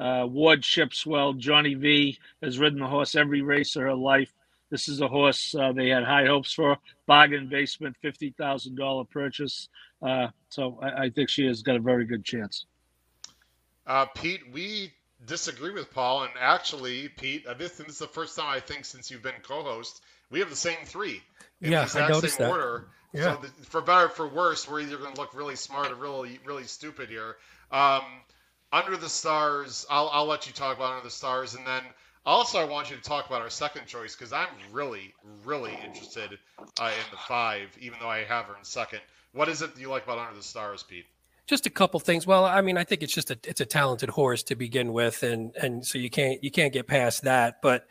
[SPEAKER 3] Uh, Ward ships well. Johnny V has ridden the horse every race of her life. This is a horse uh, they had high hopes for. Bargain basement, fifty thousand dollar purchase. Uh, so I, I, think she has got a very good chance.
[SPEAKER 1] Uh, Pete, we disagree with Paul, and actually, Pete, uh, this, this, is the first time I think since you've been co-host, we have the same three
[SPEAKER 2] in yeah, the exact I noticed same that.
[SPEAKER 1] order. Yeah. So the, for better or for worse, we're either going to look really smart or really really stupid here. Um, Under the Stars, I'll I'll let you talk about Under the Stars, and then also I want you to talk about our second choice because I'm really really interested uh, in the five, even though I have her in second. What is it that you like about Under the Stars, Pete?
[SPEAKER 2] just a couple things. Well, I mean, I think it's just a it's a talented horse to begin with, and and so you can't you can't get past that. But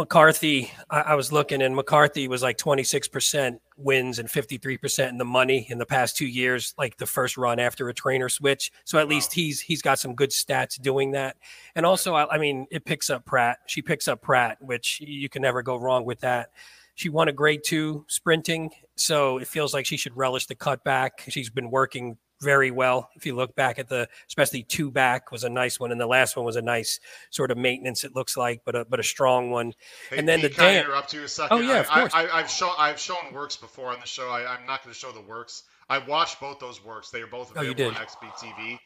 [SPEAKER 2] McCarthy, I, I was looking, and McCarthy was like twenty six percent wins and fifty three percent in the money in the past two years, like the first run after a trainer switch. So at wow. least he's he's got some good stats doing that. And also, I, I mean, it picks up Prat. She picks up Prat, which you can never go wrong with that. She won a grade two sprinting, so it feels like she should relish the cutback. She's been working very well. If you look back at the, especially two back was a nice one, and the last one was a nice sort of maintenance. It looks like, but a but a strong one.
[SPEAKER 1] Hey,
[SPEAKER 2] and then
[SPEAKER 1] Pete,
[SPEAKER 2] the
[SPEAKER 1] can dam- I interrupt you a second?
[SPEAKER 2] Oh yeah, of course.
[SPEAKER 1] I, have shown I've shown works before on the show. I, am not going to show the works. I watched both those works. They are both oh, available oh, on XBTV.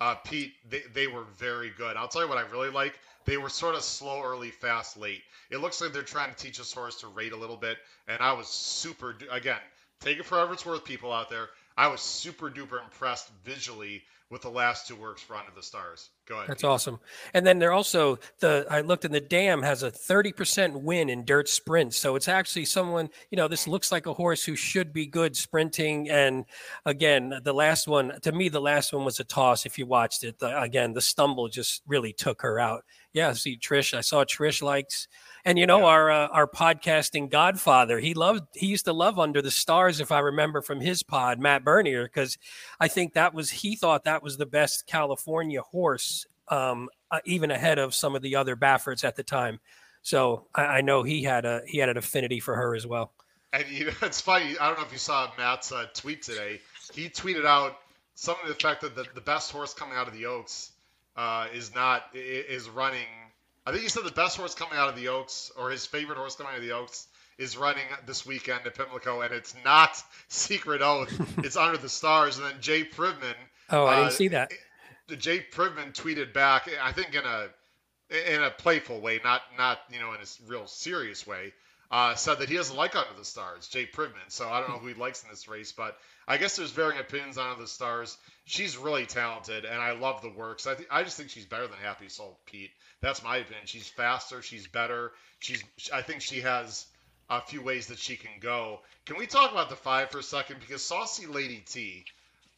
[SPEAKER 1] Uh, Pete, they, they were very good. I'll tell you what I really like. They were sort of slow, early, fast, late. It looks like they're trying to teach us horse to rate a little bit, and I was super. Again, take it for whatever it's worth, people out there. I was super duper impressed visually with the last two works Front of the Stars. Go ahead.
[SPEAKER 2] That's awesome. And then they're also the I looked in the dam has a 30% win in dirt sprints. So it's actually someone, you know, this looks like a horse who should be good sprinting. And again, the last one, to me, the last one was a toss if you watched it. The, again, the stumble just really took her out. Yeah, see Trish, I saw Trish likes and you know, yeah. our uh, our podcasting godfather, he loved he used to love Under the Stars, if I remember from his pod, Matt Bernier, because I think that was he thought that was the best California horse, um, uh, even ahead of some of the other Bafferts at the time. So I, I, know he had a he had an affinity for her as well.
[SPEAKER 1] And you know, it's funny. I don't know if you saw Matt's uh, tweet today. He tweeted out some of the fact that the, the best horse coming out of the Oaks uh, is not is running I think he said the best horse coming out of the Oaks, or his favorite horse coming out of the Oaks, is running this weekend at Pimlico, and it's not Secret Oath. it's Under the Stars. And then Jay Privman.
[SPEAKER 2] Oh, I didn't uh, see that.
[SPEAKER 1] Jay Privman tweeted back, I think in a in a playful way, not not you know in a real serious way. Uh, said that he doesn't like Under the Stars, Jay Privman. So I don't know who he likes in this race, but I guess there's varying opinions on Under the Stars. She's really talented, and I love the works. I th- I just think she's better than Happy Soul Pete. That's my opinion. She's faster. She's better. She's. I think she has a few ways that she can go. Can we talk about the five for a second? Because Saucy Lady T,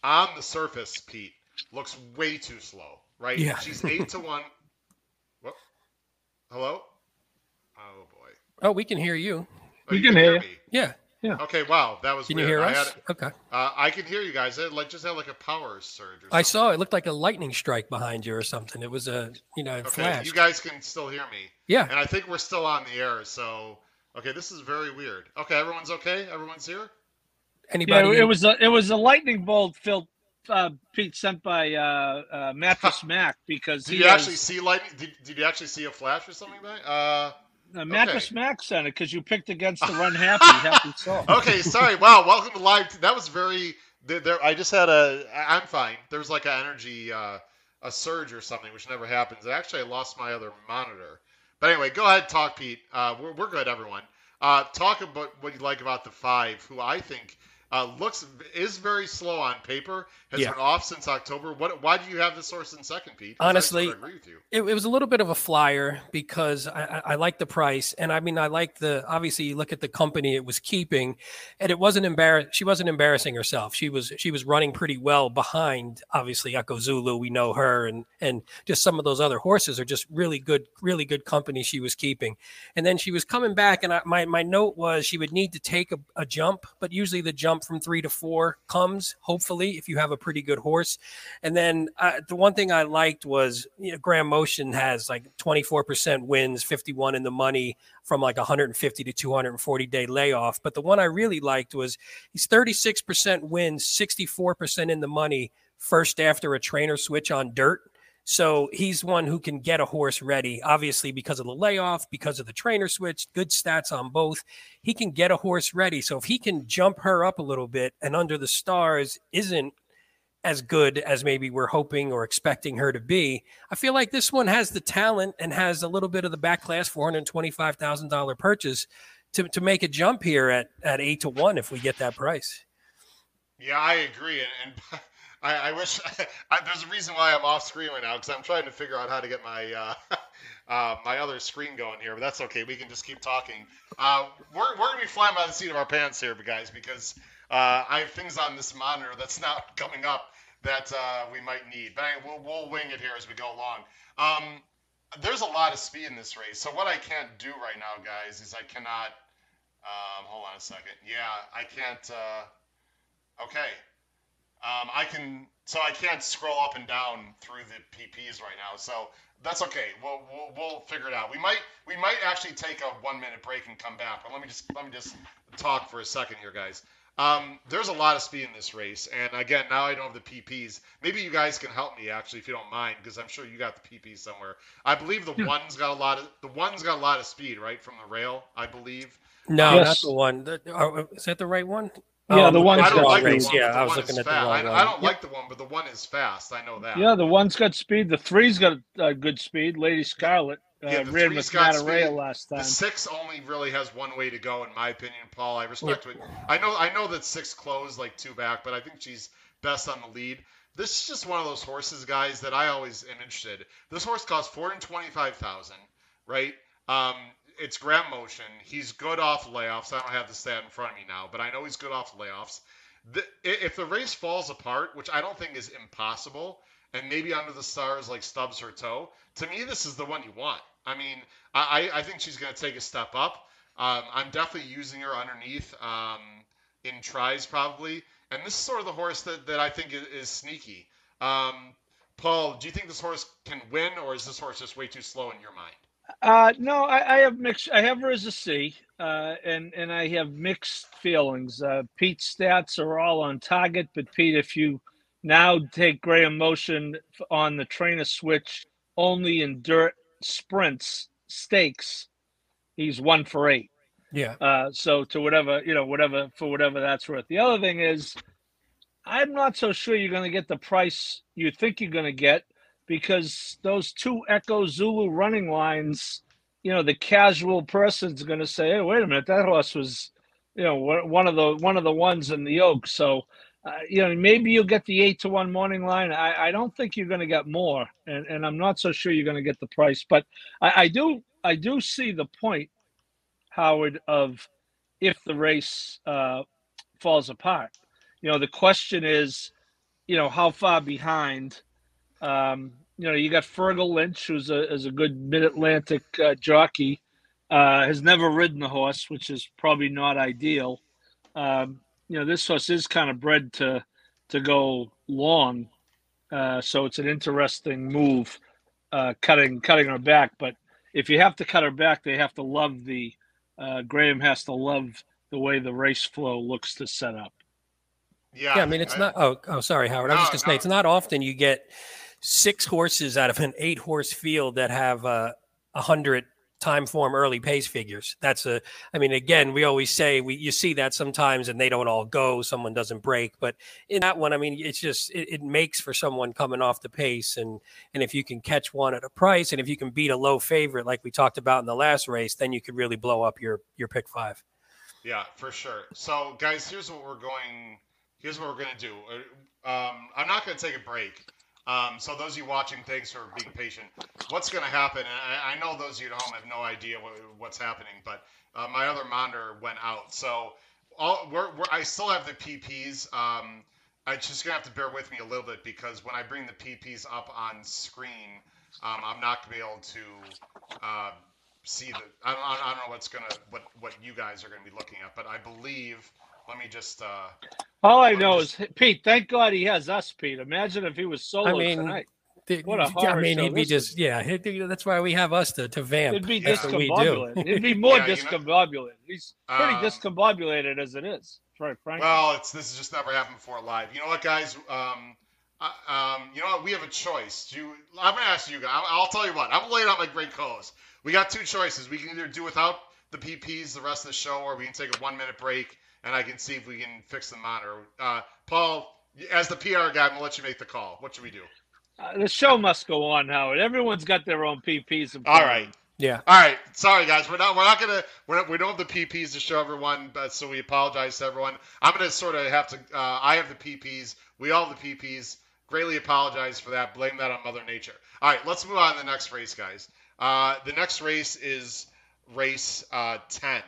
[SPEAKER 1] on the surface, Pete looks way too slow. Right?
[SPEAKER 2] Yeah.
[SPEAKER 1] She's eight to one. What? Hello. Oh boy.
[SPEAKER 2] Oh, we can hear you.
[SPEAKER 3] Oh, we can, can hear, hear
[SPEAKER 2] me. Yeah.
[SPEAKER 3] Yeah.
[SPEAKER 1] Okay. Wow, that was.
[SPEAKER 2] Can
[SPEAKER 1] weird.
[SPEAKER 2] you hear
[SPEAKER 1] I
[SPEAKER 2] us?
[SPEAKER 1] Had,
[SPEAKER 2] okay.
[SPEAKER 1] Uh, I can hear you guys. It like just had like a power surge.
[SPEAKER 2] I saw it looked like a lightning strike behind you or something. It was a you know
[SPEAKER 1] okay,
[SPEAKER 2] flash.
[SPEAKER 1] You guys can still hear me.
[SPEAKER 2] Yeah.
[SPEAKER 1] And I think we're still on the air. So okay, this is very weird. Okay, everyone's okay. Everyone's here.
[SPEAKER 2] Anybody?
[SPEAKER 3] Yeah, it was a it was a lightning bolt Phil uh, Pete sent by uh, uh, Mattress Mack because
[SPEAKER 1] did you has, actually see lightning? Did, did you actually see a flash or something? Back? Uh.
[SPEAKER 3] Uh, Mattress okay. Max sent it because you picked against the run happy happy soul.
[SPEAKER 1] Okay, sorry. Wow, welcome to live. That was very. There, there, I just had a. I'm fine. There's like an energy, uh, a surge or something, which never happens. Actually, I lost my other monitor. But anyway, go ahead, talk, Pete. Uh, we're, we're good, everyone. Uh, talk about what you like about the five, who I think Uh, looks is very slow on paper. Has
[SPEAKER 2] Yeah.
[SPEAKER 1] been off since October. What? Why do you have this horse in second, Pete?
[SPEAKER 2] Honestly,
[SPEAKER 1] of agree with you.
[SPEAKER 2] It, it was a little bit of a flyer because I, I, I like the price, and I mean I like the. Obviously, you look at the company it was keeping, and it wasn't embarrass. She wasn't embarrassing herself. She was she was running pretty well behind. Obviously, Echo Zulu, we know her, and and just some of those other horses are just really good, really good company she was keeping. And then she was coming back, and I, my my note was she would need to take a, a jump, but usually the jump from three to four comes hopefully if you have a pretty good horse. And then uh, the one thing I liked was you know, Motion has like 24% wins, 51 in the money from like 150 to 240 day layoff. But the one I really liked was he's 36% wins, 64% in the money first after a trainer switch on dirt. So he's one who can get a horse ready, obviously, because of the layoff, because of the trainer switch, good stats on both. He can get a horse ready. So if he can jump her up a little bit and under the stars isn't as good as maybe we're hoping or expecting her to be, I feel like this one has the talent and has a little bit of the back class $425,000 purchase to, to make a jump here at, at eight to one if we get that price.
[SPEAKER 1] Yeah, I agree, and, and I, I, wish I, there's a reason why I'm off screen right now because I'm trying to figure out how to get my uh, uh, my other screen going here, but that's okay. We can just keep talking. Uh, we're we're gonna be flying by the seat of our pants here, guys, because uh, I have things on this monitor that's not coming up that uh, we might need. But I, we'll we'll wing it here as we go along. Um, there's a lot of speed in this race, so what I can't do right now, guys, is I cannot. Um, hold on a second. Yeah, I can't. Uh, okay. Um, I can, so I can't scroll up and down through the PPs right now. So that's okay. We'll, we'll, we'll figure it out. We might we might actually take a one minute break and come back. But let me just let me just talk for a second here, guys. Um, there's a lot of speed in this race, and again, now I don't have the PPs. Maybe you guys can help me actually, if you don't mind, because I'm sure you got the PPs somewhere. I believe the one's got a lot of the one's got a lot of speed, right, from the rail. I believe.
[SPEAKER 2] No,
[SPEAKER 3] Yes.
[SPEAKER 2] not the one. The, uh, is that the right one?
[SPEAKER 3] Yeah,
[SPEAKER 2] Um,
[SPEAKER 3] the one's
[SPEAKER 1] I don't
[SPEAKER 3] got
[SPEAKER 1] like the one.
[SPEAKER 2] Yeah,
[SPEAKER 1] the
[SPEAKER 2] I was looking
[SPEAKER 1] is
[SPEAKER 2] at the
[SPEAKER 1] fast.
[SPEAKER 2] wrong
[SPEAKER 1] I,
[SPEAKER 2] one.
[SPEAKER 1] I don't
[SPEAKER 2] Yep.
[SPEAKER 1] like the one, but the one is fast. I know that.
[SPEAKER 3] Yeah, the one's got speed. The three's got uh, good speed. Lady Scarlet uh,
[SPEAKER 1] Yeah, the
[SPEAKER 3] ran
[SPEAKER 1] three's
[SPEAKER 3] with
[SPEAKER 1] got
[SPEAKER 3] Matarea
[SPEAKER 1] speed.
[SPEAKER 3] last
[SPEAKER 1] The
[SPEAKER 3] time.
[SPEAKER 1] six only really has one way to go, in my opinion, Paul. I respect what I know. I know that six closed like two back, but I think she's best on the lead. This is just one of those horses, guys, that I always am interested. This horse costs four hundred twenty-five thousand, right? Um, it's Graham Motion. He's good off layoffs. I don't have the stat in front of me now, but I know he's good off layoffs. The, if the race falls apart, which I don't think is impossible, and maybe under the stars like stubs her toe, to me this is the one you want. I mean, I, I I think she's going to take a step up. Um, I'm definitely using her underneath um, in tries probably, and this is sort of the horse that, that I think is, is sneaky. Um, Paul, do you think this horse can win, or is this horse just way too slow in your mind?
[SPEAKER 3] Uh, no, I, I have mixed. I have her as a C, uh, and and I have mixed feelings. Uh, Pete's stats are all on target, but Pete, if you now take Graham Motion on the trainer switch only in dirt sprints stakes, he's one for eight.
[SPEAKER 2] Yeah.
[SPEAKER 3] Uh, so to whatever you know, whatever for whatever that's worth. The other thing is, I'm not so sure you're going to get the price you think you're going to get because those two Echo Zulu running lines, you know, the casual person's going to say, "Hey, wait a minute, that horse was, you know, one of the one of the ones in the oak." So, uh, you know, maybe you'll get the eight to one morning line. I, I don't think you're going to get more, and, and I'm not so sure you're going to get the price. But I, I do I do see the point, Howard, of if the race uh, falls apart. You know, the question is, you know, how far behind. Um, you know, you got Fergal Lynch, who's a is a good Mid Atlantic uh, jockey, uh, has never ridden the horse, which is probably not ideal. Um, you know, this horse is kind of bred to to go long, uh, so it's an interesting move, uh, cutting cutting her back. But if you have to cut her back, they have to love the uh, Graham has to love the way the race flow looks to set up.
[SPEAKER 1] Yeah,
[SPEAKER 2] Yeah, I mean, it's not. Oh, oh, sorry, Howard. I was just gonna say it's not often you get six horses out of an eight horse field that have uh, a hundred Timeform early pace figures. That's a. I mean, again, we always say we you see that sometimes and they don't all go. Someone doesn't break, but in that one, I mean, it's just it, it makes for someone coming off the pace, and and if you can catch one at a price, and if you can beat a low favorite like we talked about in the last race, then you could really blow up your your pick five.
[SPEAKER 1] Yeah, for sure. So, guys, here's what we're going. Here's what we're gonna do. Uh, Um, I'm not gonna take a break. Um, so those of you watching, thanks for being patient. What's gonna happen? And I, I know those of you at home have no idea what, what's happening, but uh, my other monitor went out. So all we're, we're, I still have the PPs. Um, I just gonna have to bear with me a little bit because when I bring the PPs up on screen, um, I'm not gonna be able to uh, see the. I don't, I don't know what's gonna what what you guys are gonna be looking at, but I believe. Let me just. Uh,
[SPEAKER 3] All I know
[SPEAKER 1] just-
[SPEAKER 3] is Pete. Thank God he has us, Pete. Imagine if he was solo
[SPEAKER 2] I mean,
[SPEAKER 3] tonight.
[SPEAKER 2] The-
[SPEAKER 3] What a
[SPEAKER 2] I
[SPEAKER 3] horror I
[SPEAKER 2] mean,
[SPEAKER 3] show
[SPEAKER 2] he'd be just
[SPEAKER 3] is.
[SPEAKER 2] yeah. he'd- That's why we have us to to vamp.
[SPEAKER 3] It'd be
[SPEAKER 2] That's what we do.
[SPEAKER 3] discombobulated. It'd be more
[SPEAKER 1] Yeah, you know-
[SPEAKER 3] discombobulated. He's pretty
[SPEAKER 1] Um,
[SPEAKER 3] discombobulated as it is. Right, frankly.
[SPEAKER 1] Well, it's this has just never happened before live. You know what, guys? Um, I- um, you know what? We have a choice. Do you, I'm gonna ask you guys. I'll, I'll tell you what. I'm gonna lay it out my great co-host. We got two choices. We can either do without the PPs the rest of the show, or we can take a one minute break and I can see if we can fix the monitor. Uh, Paul, as the PR guy, I'm gonna let you make the call. What should we do?
[SPEAKER 3] Uh, the show must go on, Howard. Everyone's got their own PPs. and
[SPEAKER 1] All right.
[SPEAKER 2] Yeah.
[SPEAKER 1] All right, sorry guys, we're not we're not gonna we're not, we don't have the PPs to show everyone, but so we apologize to everyone. I'm gonna sort of have to. Uh, I have the PPs. We all have the PPs. Greatly apologize for that. Blame that on Mother Nature. All right, let's move on to the next race, guys. Uh, the next race is race uh, 10,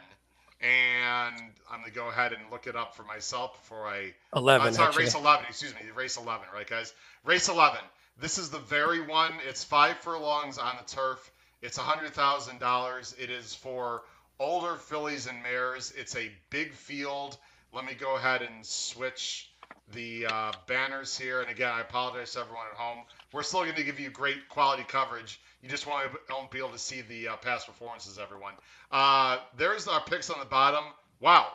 [SPEAKER 1] and I'm gonna go ahead and look it up for myself before I
[SPEAKER 2] Eleven.
[SPEAKER 1] uh, sorry,
[SPEAKER 2] actually.
[SPEAKER 1] race 11. Excuse me, race 11, right, guys? Race 11. This is the very one. It's five furlongs on the turf. It's $100,000. It is for older fillies and mares. It's a big field. Let me go ahead and switch the uh, banners here. And again, I apologize to everyone at home. We're still going to give you great quality coverage. You just won't, won't be able to see the uh, past performances, everyone. Uh, there's our picks on the bottom. Wow,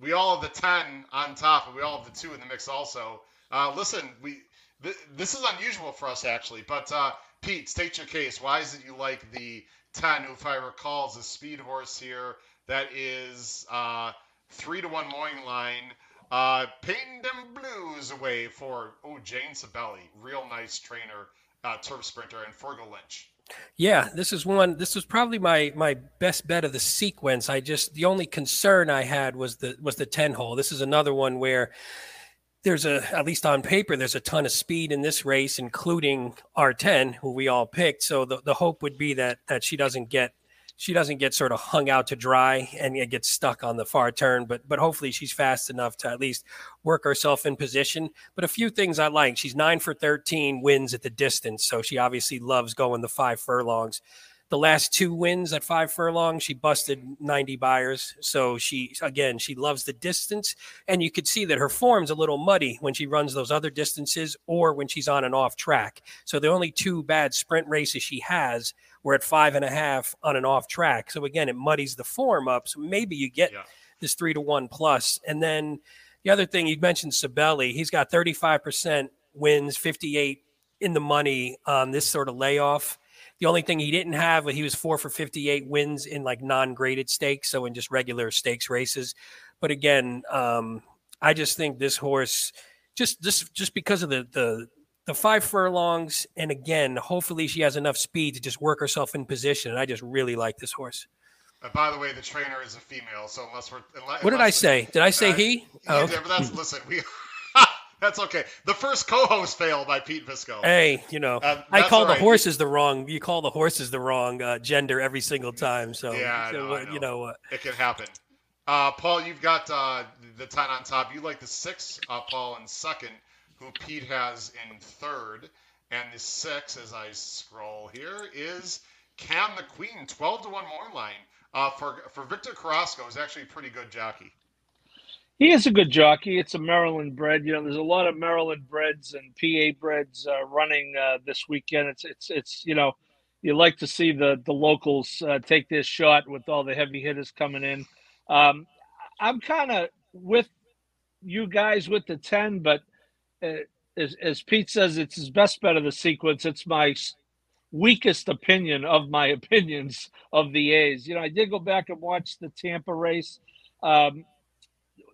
[SPEAKER 1] we all have the 10 on top, and we all have the 2 in the mix also. Uh, listen, we th- this is unusual for us, actually. But, uh, Pete, state your case. Why is it you like the 10, who, if I recall, is a speed horse here that is uh, 3 to 1 morning line, uh, painting them blues away for, oh, Jane Cibelli, real nice trainer, uh, turf sprinter, and Fergal Lynch.
[SPEAKER 2] Yeah, this is one. This was probably my my best bet of the sequence. I just the only concern I had was the was the ten hole. This is another one where there's a at least on paper there's a ton of speed in this race, including R ten, who we all picked. So the, the hope would be that that she doesn't get she doesn't get sort of hung out to dry and it gets stuck on the far turn. But but hopefully she's fast enough to at least work herself in position. But a few things I like. She's nine for thirteen wins at the distance, so she obviously loves going the five furlongs. The last two wins at five furlongs, she busted 90 Beyers. So she, again, she loves the distance. And you could see that her form's a little muddy when she runs those other distances or when she's on and off track. So the only two bad sprint races she has were at five and a half on an off track. So again, it muddies the form up. So maybe you get
[SPEAKER 1] Yeah.
[SPEAKER 2] this three to one plus. And then the other thing you mentioned, Cibelli, he's got 35% wins, 58 in the money on this sort of layoff. The only thing he didn't have, he was four for 58 wins in like non graded stakes. So in just regular stakes races. But again, um, I just think this horse, just just just because of the the the five furlongs, and again, hopefully she has enough speed to just work herself in position. And I just really like this horse.
[SPEAKER 1] Uh, by the way, the trainer is a female, so unless we're unless,
[SPEAKER 2] What did I say? Did I say
[SPEAKER 1] Uh,
[SPEAKER 2] he? Oh,
[SPEAKER 1] did, but that's listen. We that's okay. The first co-host failed by Pete Visco.
[SPEAKER 2] hey, you know,
[SPEAKER 1] Uh,
[SPEAKER 2] I call
[SPEAKER 1] all
[SPEAKER 2] the
[SPEAKER 1] right.
[SPEAKER 2] horses the wrong. You call the horses the wrong uh, gender every single time. So,
[SPEAKER 1] Yeah,
[SPEAKER 2] so,
[SPEAKER 1] know,
[SPEAKER 2] uh, you know, uh,
[SPEAKER 1] It can happen. Uh, Paul, you've got uh, the ten on top. You like the six, uh, Paul, in second, who Pete has in third, and the six, as I scroll here, is Cam the Queen, twelve to one more line. Uh, for for Victor Carrasco is actually a pretty good jockey.
[SPEAKER 3] He is a good jockey. It's a Maryland bred. You know, there's a lot of Maryland breds and PA breds uh, running uh, this weekend. It's it's it's you know, you like to see the the locals uh, take this shot with all the heavy hitters coming in. Um, I'm kind of with you guys with the ten, but as as Pete says, it's his best bet of the sequence. It's my weakest opinion of my opinions of the A's. You know, I did go back and watch the Tampa race. Um,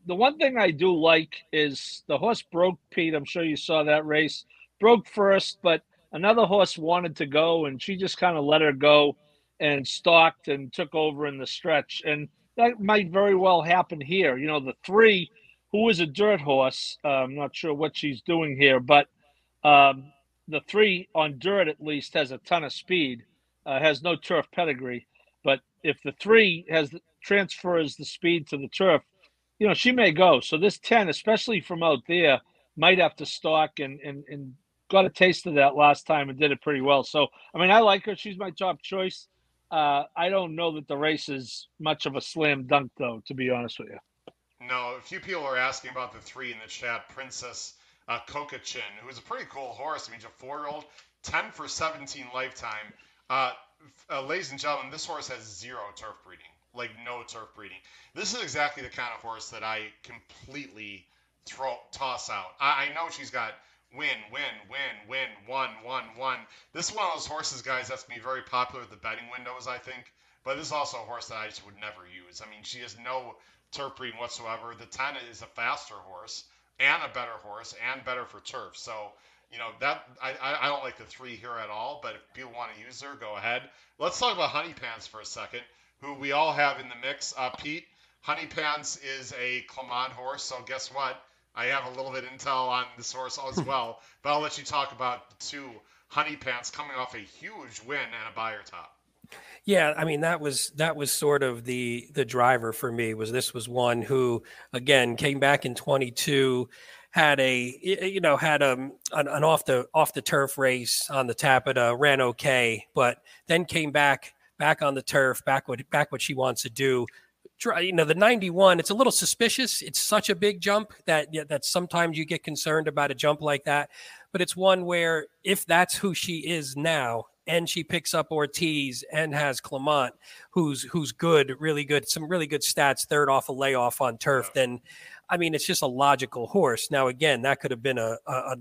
[SPEAKER 3] the one thing I do like is the horse broke Pete. I'm sure you saw that race. Broke first, but another horse wanted to go, and she just kind of let her go and stalked and took over in the stretch. And that might very well happen here. You know, the three, who is a dirt horse. Uh, I'm not sure what she's doing here, but um, the three on dirt at least has a ton of speed. Uh, has no turf pedigree, but if the three has transfers the speed to the turf, you know she may go. So this ten, especially from out there, might have to stalk and and and got a taste of that last time and did it pretty well. So I mean, I like her. She's my top choice. Uh, I don't know that the race is much of a slam dunk, though. To be honest with you.
[SPEAKER 1] No, a few people are asking about the three in the chat. Princess uh, Kokachin, who's a pretty cool horse. I mean, she's a four-year-old, 10 for 17 lifetime. Uh, uh, ladies and gentlemen, this horse has zero turf breeding, like no turf breeding. This is exactly the kind of horse that I completely throw toss out. I, I know she's got win, win, win, win, one, one, one. This is one of those horses, guys, that's gonna be very popular at the betting windows, I think. But this is also a horse that I just would never use. I mean, she has no turf breeding whatsoever. The 10 is a faster horse and a better horse and better for turf. So, you know, that I, I don't like the three here at all, but if people want to use her, go ahead. Let's talk about Honey Pants for a second, who we all have in the mix. Uh, Pete, Honey Pants is a Clement horse, so guess what? I have a little bit intel on this horse as well, but I'll let you talk about the two Honey Pants coming off a huge win and a Beyer top.
[SPEAKER 2] Yeah, I mean that was that was sort of the the driver for me was this was one who again came back in 22 had a you know had a, um, an, an off the off the turf race on the Tapeta ran okay but then came back back on the turf back what back what she wants to do. You know the 91 it's a little suspicious. It's such a big jump that that sometimes you get concerned about a jump like that but it's one where if that's who she is now and she picks up Ortiz and has Clement, who's who's good, really good, some really good stats, third off a layoff on turf, then I mean it's just a logical horse. Now again, that could have been a, a, a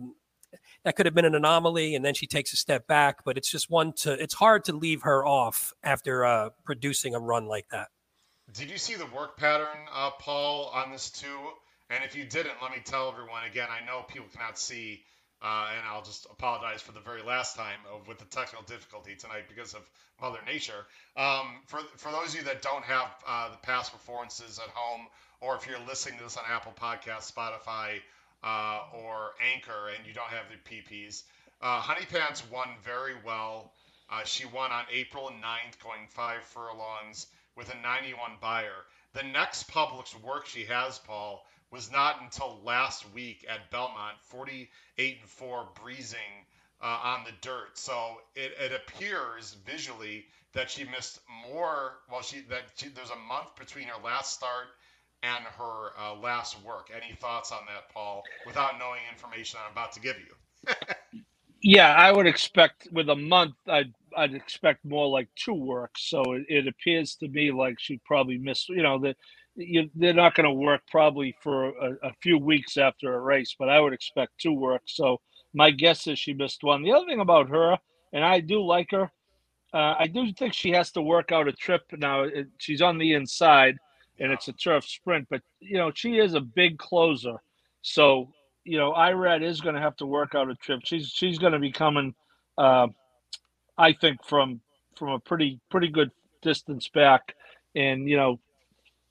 [SPEAKER 2] that could have been an anomaly, and then she takes a step back. But it's just one to. It's hard to leave her off after uh, producing a run like that.
[SPEAKER 1] Did you see the work pattern, uh, Paul, on this too? And if you didn't, let me tell everyone again. I know people cannot see uh, and I'll just apologize for the very last time of, with the technical difficulty tonight because of Mother Nature. Um, for, for those of you that don't have uh, the past performances at home, or if you're listening to this on Apple Podcast, Spotify, uh, or Anchor, and you don't have the PPs, uh, Honey Pants won very well. Uh, she won on April 9th, going five furlongs with a 91 Beyer. The next Publix work she has, Paul, was not until last week at Belmont, 48 and 4, breezing uh, on the dirt. So it, it appears visually that she missed more. Well, she that she, there's a month between her last start and her uh, last work. Any thoughts on that, Paul? Without knowing information I'm about to give you.
[SPEAKER 3] yeah, I would expect with a month, I'd I'd expect more like two works. So it, it appears to me like she probably missed. You know that you, they're not going to work probably for a, a, few weeks after a race, but I would expect to work. So my guess is she missed one. The other thing about her, and I do like her, uh, I do think she has to work out a trip now. It, she's on the inside, and it's a turf sprint, but you know she is a big closer. So you know, Irad is going to have to work out a trip. She's she's going to be coming, uh, I think, from from a pretty pretty good distance back, and you know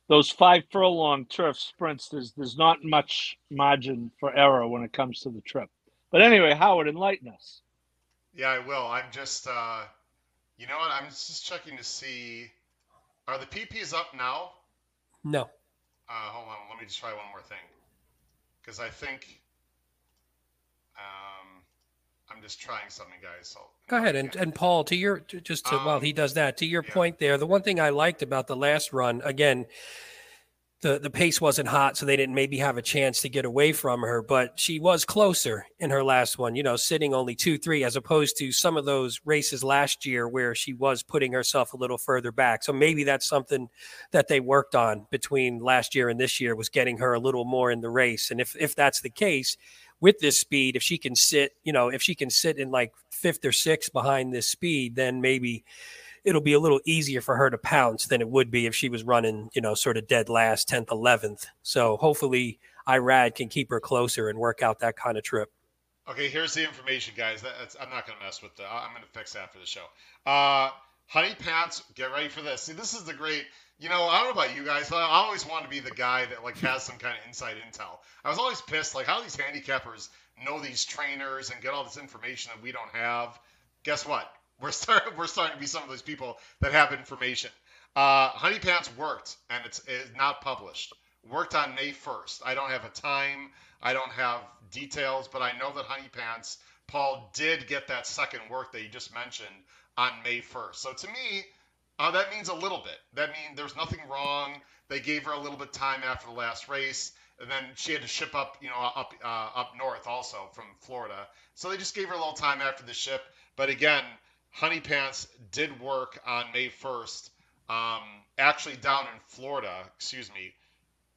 [SPEAKER 3] those five furlong turf sprints, there's there's not much margin for error when it comes to the trip. But anyway, Howard, enlighten us.
[SPEAKER 1] Yeah, I will. I'm just, uh, you know what? I'm just checking to see. Are the PPs up now?
[SPEAKER 2] No.
[SPEAKER 1] Uh, hold on. Let me just try one more thing, because I think. Um, I'm just trying something, guys. So
[SPEAKER 2] go ahead and, and Paul, to your to, just to um, while he does that, to your yeah. point there, the one thing I liked about the last run, again, the the pace wasn't hot, so they didn't maybe have a chance to get away from her, but she was closer in her last one. You know, sitting only two three, as opposed to some of those races last year where she was putting herself a little further back. So maybe that's something that they worked on between last year and this year was getting her a little more in the race. And if if that's the case with this speed, if she can sit, you know, if she can sit in like fifth or sixth behind this speed, then maybe it'll be a little easier for her to pounce than it would be if she was running, you know, sort of dead last, 10th, 11th. So hopefully Irad can keep her closer and work out that kind of trip.
[SPEAKER 1] Okay, here's the information, guys. That's, I'm not going to mess with the. I'm going to fix that for the show. Uh, Honey Pants, get ready for this. See, this is the great. You know, I don't know about you guys. I always want to be the guy that like has some kind of inside intel. I was always pissed, like how these handicappers know these trainers and get all this information that we don't have. Guess what? We're starting. We're starting to be some of those people that have information. Uh, Honey Pants worked, and it's, it's not published. Worked on May 1st. I don't have a time. I don't have details, but I know that Honey Pants Paul did get that second work that you just mentioned on May 1st. So to me, uh, that means a little bit. That means there's nothing wrong. They gave her a little bit time after the last race, and then she had to ship up, you know, up uh, up north also from Florida. So they just gave her a little time after the ship. But again, Honey Pants did work on May 1st. Um, actually, down in Florida, excuse me.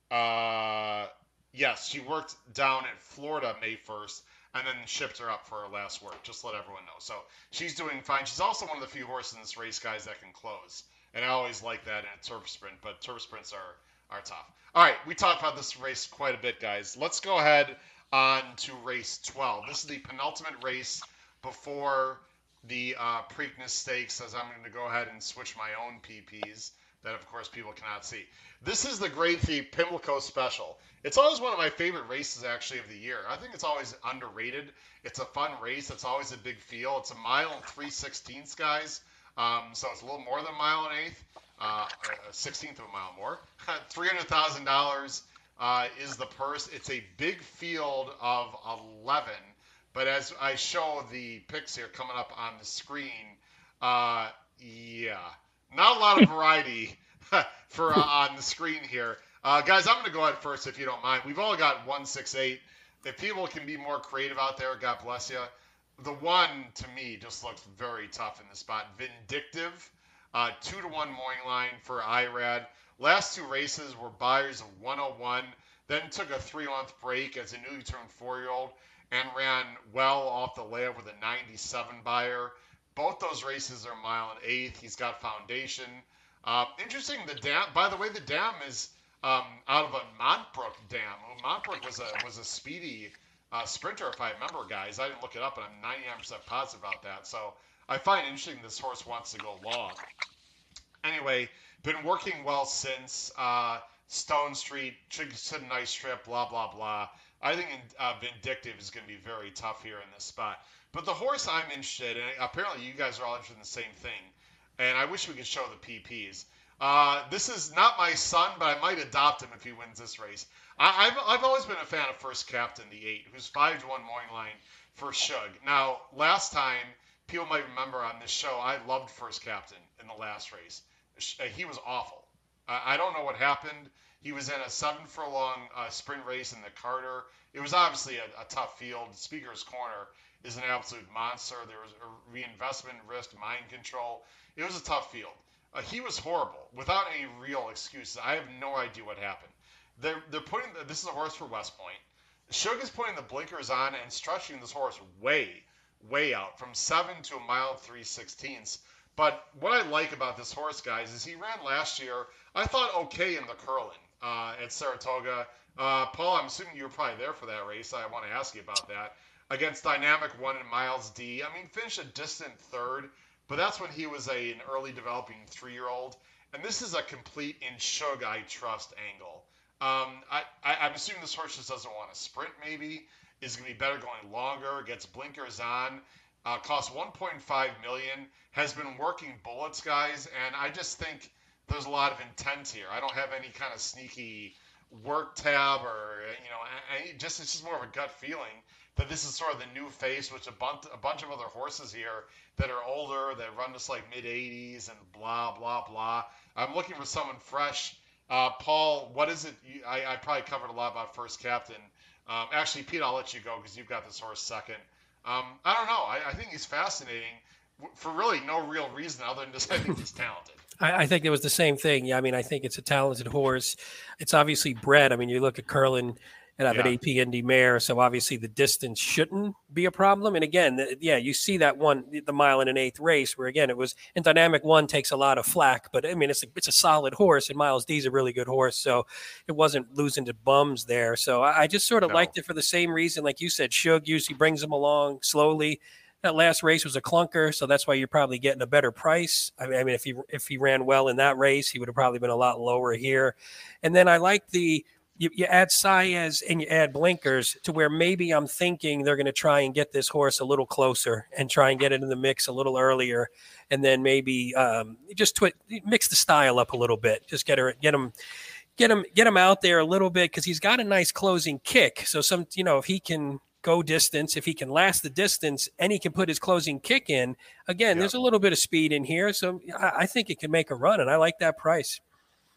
[SPEAKER 1] Uh, yes, she worked down in Florida May 1st and then shipped her up for her last work. Just let everyone know. So she's doing fine. She's also one of the few horses in this race, guys, that can close. And I always like that in a turf sprint, but turf sprints are are tough. All right, we talked about this race quite a bit, guys. Let's go ahead on to race 12. This is the penultimate race before the uh, Preakness Stakes, as I'm going to go ahead and switch my own PPs that, of course, people cannot see. This is the Grade 3 Pimlico Special. It's always one of my favorite races, actually, of the year. I think it's always underrated. It's a fun race. It's always a big field. It's a mile and three sixteenths, guys. Um, so it's a little more than a mile and eighth, uh, a sixteenth of a mile more. Three hundred thousand uh, dollars is the purse. It's a big field of eleven. But as I show the picks here coming up on the screen, uh, yeah, not a lot of variety for uh, on the screen here. Uh, guys, I'm going to go ahead first if you don't mind. We've all got 168. If people can be more creative out there, God bless you. The one to me just looks very tough in the spot. Vindictive, uh, two to one morning line for IRAD. Last two races were Beyers of 101, then took a three month break as a newly turned four year old and ran well off the layup with a 97 Beyer. Both those races are mile and eighth. He's got foundation. Uh, interesting. The dam. By the way, the dam is um, out of a Montbrook dam. Montbrook was a was a speedy uh, sprinter, if I remember, guys. I didn't look it up, but I'm 99% positive about that. So I find interesting this horse wants to go long. Anyway, been working well since uh, Stone Street. Should a nice trip. Blah blah blah. I think uh, Vindictive is going to be very tough here in this spot. But the horse I'm interested in, apparently you guys are all interested in the same thing, and I wish we could show the PPs. Uh, this is not my son, but I might adopt him if he wins this race. I, have I've always been a fan of First Captain, the eight, who's five to one morning line for Shug. Now, last time people might remember on this show, I loved First Captain in the last race. Uh, he was awful. I don't know what happened. He was in a seven furlong uh, sprint race in the Carter. It was obviously a, a tough field. Speaker's Corner is an absolute monster. There was a reinvestment risk, mind control. It was a tough field. Uh, he was horrible without any real excuses. I have no idea what happened. They're, they're putting the, this is a horse for West Point. Shug is putting the blinkers on and stretching this horse way, way out from seven to a mile three sixteenths. But what I like about this horse, guys, is he ran last year. I thought okay in the Curlin uh, at Saratoga. Uh, Paul, I'm assuming you were probably there for that race. I want to ask you about that against Dynamic One and Miles D. I mean, finished a distant third, but that's when he was a, an early developing three year old. And this is a complete in Shug I trust angle. Um, I, I, am assuming this horse just doesn't want to sprint, maybe. Is going to be better going longer, gets blinkers on, uh, costs 1.5 million, has been working bullets, guys, and I just think there's a lot of intent here. I don't have any kind of sneaky work tab or you know, just it's just more of a gut feeling that this is sort of the new face, which a bunch a bunch of other horses here that are older that run just like mid 80s and blah blah blah. I'm looking for someone fresh. Uh, Paul, what is it? You, I, I, probably covered a lot about First Captain. Um, actually, Pete, I'll let you go because you've got this horse second. Um, I don't know. I, I, think he's fascinating for really no real reason other than just I think he's talented.
[SPEAKER 2] I, I, think it was the same thing. Yeah, I mean, I think it's a talented horse. It's obviously bred. I mean, you look at Curlin and have yeah. an AP Indy mare. So obviously the distance shouldn't be a problem. And again, yeah, you see that one, the mile and an eighth race where again, it was in dynamic one takes a lot of flack, but I mean, it's a, it's a solid horse and Miles D's a really good horse. So it wasn't losing to bums there. So I, I just sort of no. liked it for the same reason. Like you said, Shug usually brings them along slowly. that last race was a clunker, so that's why you're probably getting a better price. I mean, I mean, if he if he ran well in that race, he would have probably been a lot lower here. And then I like the you, you add Saez and you add blinkers to where maybe I'm thinking they're going to try and get this horse a little closer and try and get it in the mix a little earlier, and then maybe um, just twi- mix the style up a little bit. Just get her, get him, get him, get him out there a little bit because he's got a nice closing kick. So some, you know, if he can go distance, if he can last the distance, and he can put his closing kick in, again, there's a little bit of speed in here. So I, I think it can make a run, and I like that price.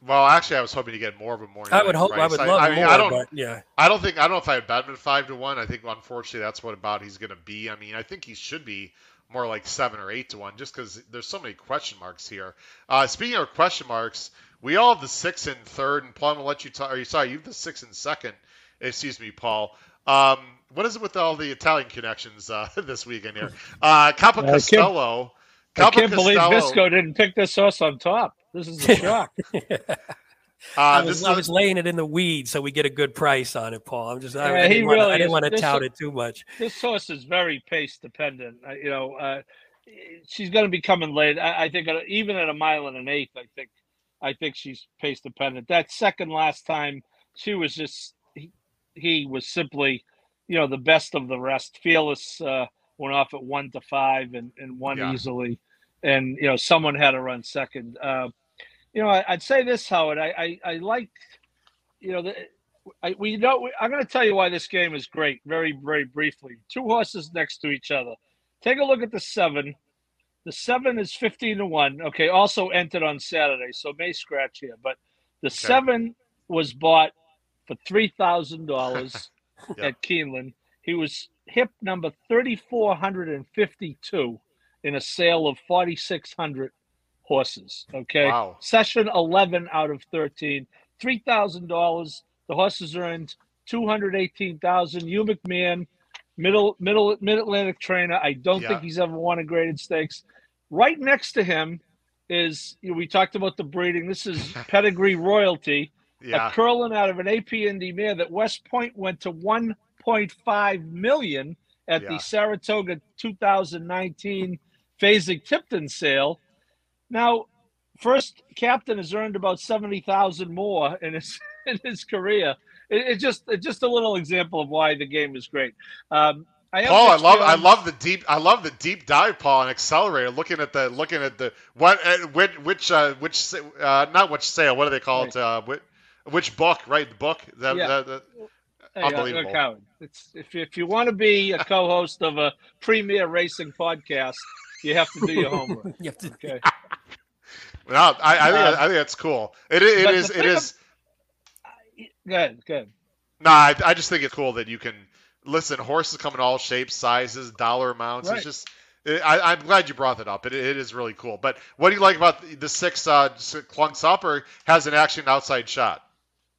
[SPEAKER 1] Well, actually, I was hoping to get more of a morning.
[SPEAKER 2] I would hope.
[SPEAKER 1] Price.
[SPEAKER 2] I would love
[SPEAKER 1] I, I mean,
[SPEAKER 2] more.
[SPEAKER 1] I don't.
[SPEAKER 2] But yeah,
[SPEAKER 1] I don't think. I don't know if I had bet him at five to one. I think, unfortunately, that's what about he's going to be. I mean, I think he should be more like seven or eight to one, just because there's so many question marks here. Uh, speaking of question marks, we all have the six and third, and Paul, I'm gonna let you talk. Or you sorry, you have the six and second. Excuse me, Paul. Um, what is it with all the Italian connections uh, this weekend here? Uh, Capa
[SPEAKER 3] I can't-
[SPEAKER 1] Costello.
[SPEAKER 3] I can't believe Visco didn't pick this horse on top. This is a shock.
[SPEAKER 2] I,
[SPEAKER 1] Uh,
[SPEAKER 2] was,
[SPEAKER 1] this
[SPEAKER 2] I was laying it in the weeds so we get a good price on it, Paul. I'm just. I,
[SPEAKER 3] Yeah,
[SPEAKER 2] I didn't wanna-
[SPEAKER 3] really
[SPEAKER 2] I didn't want to tout
[SPEAKER 3] is-
[SPEAKER 2] it too much.
[SPEAKER 3] this horse is very pace dependent. Uh, you know, uh, she's going to be coming late. I, I think at even at a mile and an eighth, I think, I think she's pace dependent. That second last time, she was just he, he was simply, you know, the best of the rest. Fearless uh, went off at one to five and, and won
[SPEAKER 1] Yeah.
[SPEAKER 3] easily, and you know someone had to run second. You know, I, I'd say this, Howard. I I, I like, you know, the, I, we know. I'm going to tell you why this game is great. Very, very briefly. Two horses next to each other. Take a look at the seven. The seven is 15 to one. Okay. Also entered on Saturday, so may scratch here. But the seven was bought for three thousand dollars
[SPEAKER 1] Yeah.
[SPEAKER 3] at Keeneland. He was hip number 3,452 in a sale of 4,600 horses. Okay.
[SPEAKER 1] Wow.
[SPEAKER 3] Session 11 out of 13. $3,000. The horses earned 218000 Hugh McMahon, middle, middle, mid Atlantic trainer. I don't
[SPEAKER 1] Yeah.
[SPEAKER 3] think he's ever won a graded stakes. Right next to him is, you know, we talked about the breeding. This is pedigree royalty
[SPEAKER 1] yeah.
[SPEAKER 3] a Curlin out of an AP Indy mare that West Point went to 1.5 million at
[SPEAKER 1] Yeah.
[SPEAKER 3] the Saratoga 2019 Fasig-Tipton sale. Now, first captain has earned about 70,000 more in his in his career. It, it just it's just a little example of why the game is great. Um, I
[SPEAKER 1] Paul, I love I love the deep I love the deep dive, Paul, and accelerator. Looking at the looking at the what uh, which which uh, which uh, not which sale. What do they call it? Uh, which, which book? Right, the book. That,
[SPEAKER 3] Yeah.
[SPEAKER 1] that- that-
[SPEAKER 3] Hey, uh,
[SPEAKER 1] Unbelievable.
[SPEAKER 3] it's if you, if you want to be a co-host of a premier racing podcast, you have to do your homework.
[SPEAKER 2] You have to-
[SPEAKER 3] Okay.
[SPEAKER 1] no, I, I think
[SPEAKER 3] Um,
[SPEAKER 1] I think that's cool. It is it
[SPEAKER 3] but
[SPEAKER 1] is
[SPEAKER 3] the
[SPEAKER 1] it
[SPEAKER 3] thing
[SPEAKER 1] is.
[SPEAKER 3] Good, good.
[SPEAKER 1] No, I, I just think it's cool that you can listen. Horses come in all shapes, sizes, dollar amounts.
[SPEAKER 3] Right.
[SPEAKER 1] It's just. I, I'm glad you brought that up. It, it is really cool. But what do you like about the, the six uh, s- clunks up or has an action outside shot?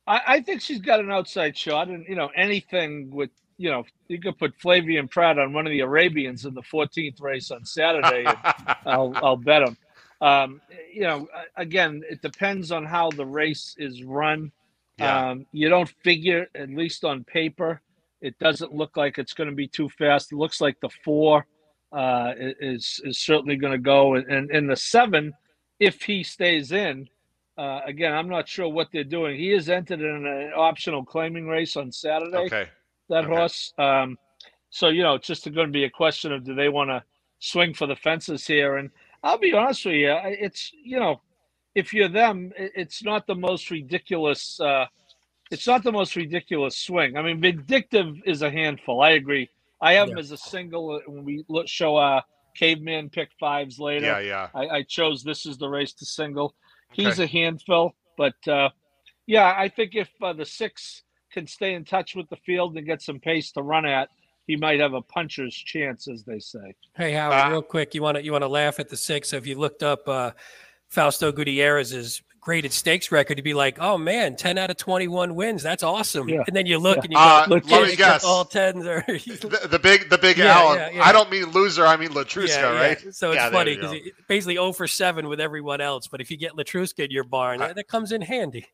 [SPEAKER 3] I, I think she's got an outside shot, and you know anything with you know you could put Flavien Prat on one of the Arabians in the 14th race on Saturday, and I'll I'll bet him. Um, you know, again, it depends on how the race is run.
[SPEAKER 1] yeah,
[SPEAKER 3] Um, you don't figure, at least on paper, it doesn't look like it's going to be too fast. It looks like the four uh, is is certainly going to go, and, and and the seven, if he stays in. Uh, again, I'm not sure what they're doing. He is entered in an optional claiming race on Saturday.
[SPEAKER 1] okay.
[SPEAKER 3] That
[SPEAKER 1] okay.
[SPEAKER 3] horse. Um, so you know, it's just going to be a question of do they want to swing for the fences here? And I'll be honest with you, it's you know, if you're them, it's not the most ridiculous. Uh, it's not the most ridiculous swing. I mean, Vindictive is a handful. I agree. I have him as a single when we look, show uh, caveman pick fives later.
[SPEAKER 1] Yeah, yeah.
[SPEAKER 3] I, I chose this is the race to single. He's
[SPEAKER 1] Okay.
[SPEAKER 3] a handful, but uh, yeah, I think if uh, the six can stay in touch with the field and get some pace to run at, he might have a puncher's chance, as they say.
[SPEAKER 2] Hey Howard,
[SPEAKER 1] Uh,
[SPEAKER 2] real quick, you want to you want to laugh at the six? So if you looked up uh, Fausto Gutierrez's graded stakes record, you'd be like, "Oh man, ten out of twenty-one wins. That's awesome."
[SPEAKER 3] Yeah.
[SPEAKER 2] And then you look
[SPEAKER 3] Yeah.
[SPEAKER 2] and you
[SPEAKER 1] Uh,
[SPEAKER 2] go,
[SPEAKER 3] let me
[SPEAKER 2] "Shit,
[SPEAKER 1] guess.
[SPEAKER 2] all tens are."
[SPEAKER 1] The, the big, the big
[SPEAKER 2] Yeah,
[SPEAKER 1] L.
[SPEAKER 2] yeah, yeah.
[SPEAKER 1] I don't mean loser. I mean Letruska,
[SPEAKER 2] yeah, yeah.
[SPEAKER 1] right?
[SPEAKER 2] So it's
[SPEAKER 1] Yeah,
[SPEAKER 2] funny because
[SPEAKER 1] go.
[SPEAKER 2] basically 0 for seven with everyone else. But if you get Letruska in your barn,
[SPEAKER 1] I-
[SPEAKER 2] that comes in handy.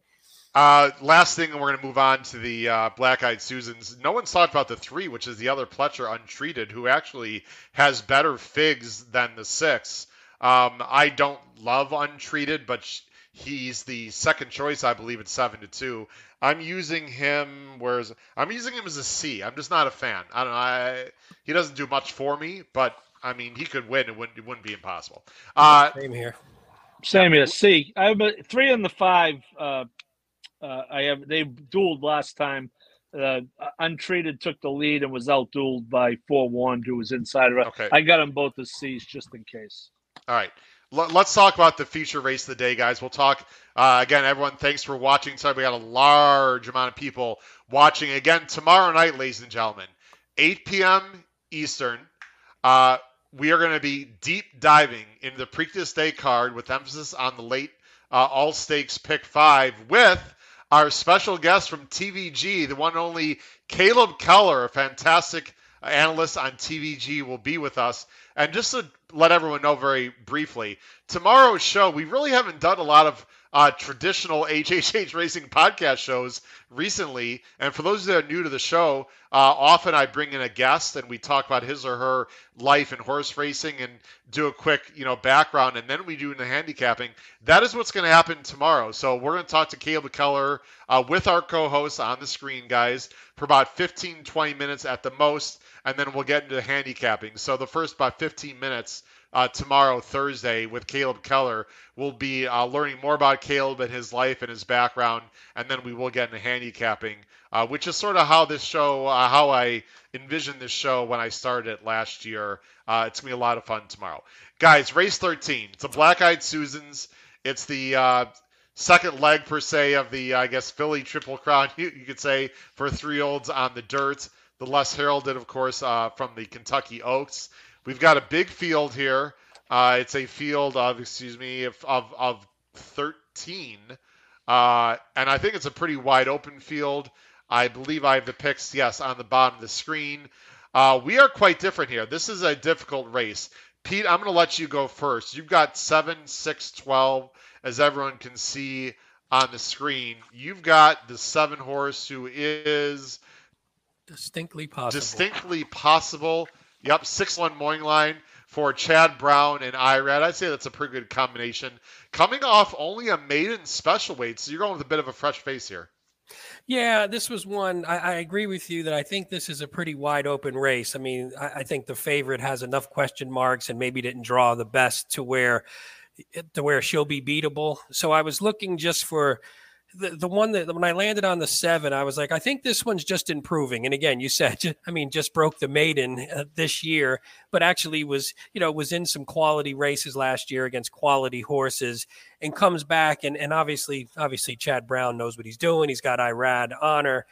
[SPEAKER 1] Uh, last thing, and we're going to move on to the uh, Black Eyed Susans. No one's talked about the three, which is the other Pletcher untreated, who actually has better figs than the six. Um, I don't love untreated, but he's the second choice, I believe, at seven to two. I'm using him. Whereas I'm using him as a C. I'm just not a fan. I don't know. I, he doesn't do much for me, but I mean, he could win. It wouldn't, it wouldn't be impossible. Uh,
[SPEAKER 2] Same here.
[SPEAKER 3] Same here. C. I have a three and the five. Uh, uh, I have they dueled last time. Uh, untreated took the lead and was outdueled by four one, who was inside of it.
[SPEAKER 1] Okay.
[SPEAKER 3] I got them both as C's just in case.
[SPEAKER 1] All right. Let's talk about the feature race of the day, guys. We'll talk uh, again. Everyone, thanks for watching. Sorry, we got a large amount of people watching again tomorrow night, ladies and gentlemen, 8 p.m. Eastern. Uh, we are going to be deep diving into the Preakness Day card with emphasis on the late uh, All Stakes Pick Five with our special guest from TVG, the one and only Caleb Keller, a fantastic analyst on TVG, will be with us. And just to let everyone know very briefly, tomorrow's show, we really haven't done a lot of uh, traditional HHH racing podcast shows recently. And for those that are new to the show, uh, often I bring in a guest and we talk about his or her life in horse racing and do a quick, you know, background, and then we do the handicapping. That is what's going to happen tomorrow. So we're going to talk to Caleb Keller uh, with our co-hosts on the screen, guys, for about 15, 20 minutes at the most and then we'll get into handicapping. So the first about 15 minutes uh, tomorrow, Thursday, with Caleb Keller, we'll be uh, learning more about Caleb and his life and his background, and then we will get into handicapping, uh, which is sort of how this show, uh, how I envisioned this show when I started it last year. Uh, it's gonna be a lot of fun tomorrow, guys. Race 13. It's a Black Eyed Susans. It's the uh, second leg per se of the I guess Philly Triple Crown, you, you could say, for three olds on the dirt the less heralded, of course, uh, from the Kentucky Oaks. We've got a big field here. Uh, it's a field of, excuse me, of, of, of 13. Uh, and I think it's a pretty wide open field. I believe I have the picks, yes, on the bottom of the screen. Uh, we are quite different here. This is a difficult race. Pete, I'm going to let you go first. You've got 7, 6, 12, as everyone can see on the screen. You've got the seven horse who is
[SPEAKER 2] Distinctly possible.
[SPEAKER 1] Distinctly possible. Yep, six one morning line for Chad Brown and Irad. I'd say that's a pretty good combination. Coming off only a maiden special weight, so you're going with a bit of a fresh face here.
[SPEAKER 2] Yeah, this was one. I, I, agree with you that I think this is a pretty wide open race. I mean, I, I, think the favorite has enough question marks and maybe didn't draw the best to where to where she'll be beatable. So I was looking just for the, the one that when I landed on the seven, I was like, I think this one's just improving. And again, you said, I mean, just broke the maiden uh, this year, but actually was, you know, was in some quality races last year against quality horses and comes back. And, and obviously, obviously, Chad Brown knows what he's doing. He's got Irad honor.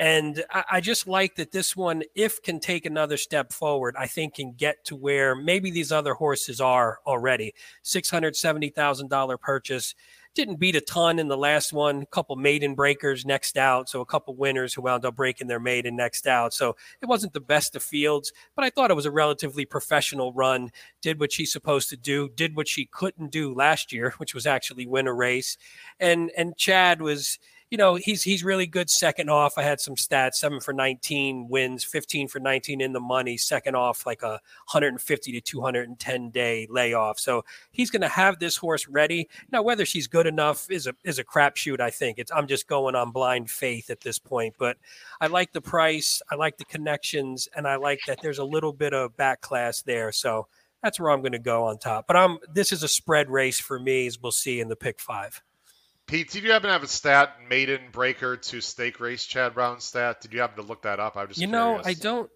[SPEAKER 2] And I, I just like that this one, if can take another step forward, I think can get to where maybe these other horses are already. $670,000 purchase didn't beat a ton in the last one. A couple maiden breakers next out, so a couple winners who wound up breaking their maiden next out. So it wasn't the best of fields, but I thought it was a relatively professional run. Did what she's supposed to do. Did what she couldn't do last year, which was actually win a race. And and Chad was you know, he's he's really good second off. I had some stats: seven for 19 wins, 15 for 19 in the money. Second off, like a 150 to 210 day layoff. So he's going to have this horse ready. Now, whether she's good enough is a is a crapshoot. I think it's. I'm just going on blind faith at this point. But I like the price. I like the connections, and I like that there's a little bit of back class there. So that's where I'm going to go on top. But I'm this is a spread race for me, as we'll see in the pick five.
[SPEAKER 1] Pete, did you happen to have a stat maiden breaker to stake race Chad Brown stat? Did you happen to look that up? I was just
[SPEAKER 2] you
[SPEAKER 1] curious.
[SPEAKER 2] know I don't.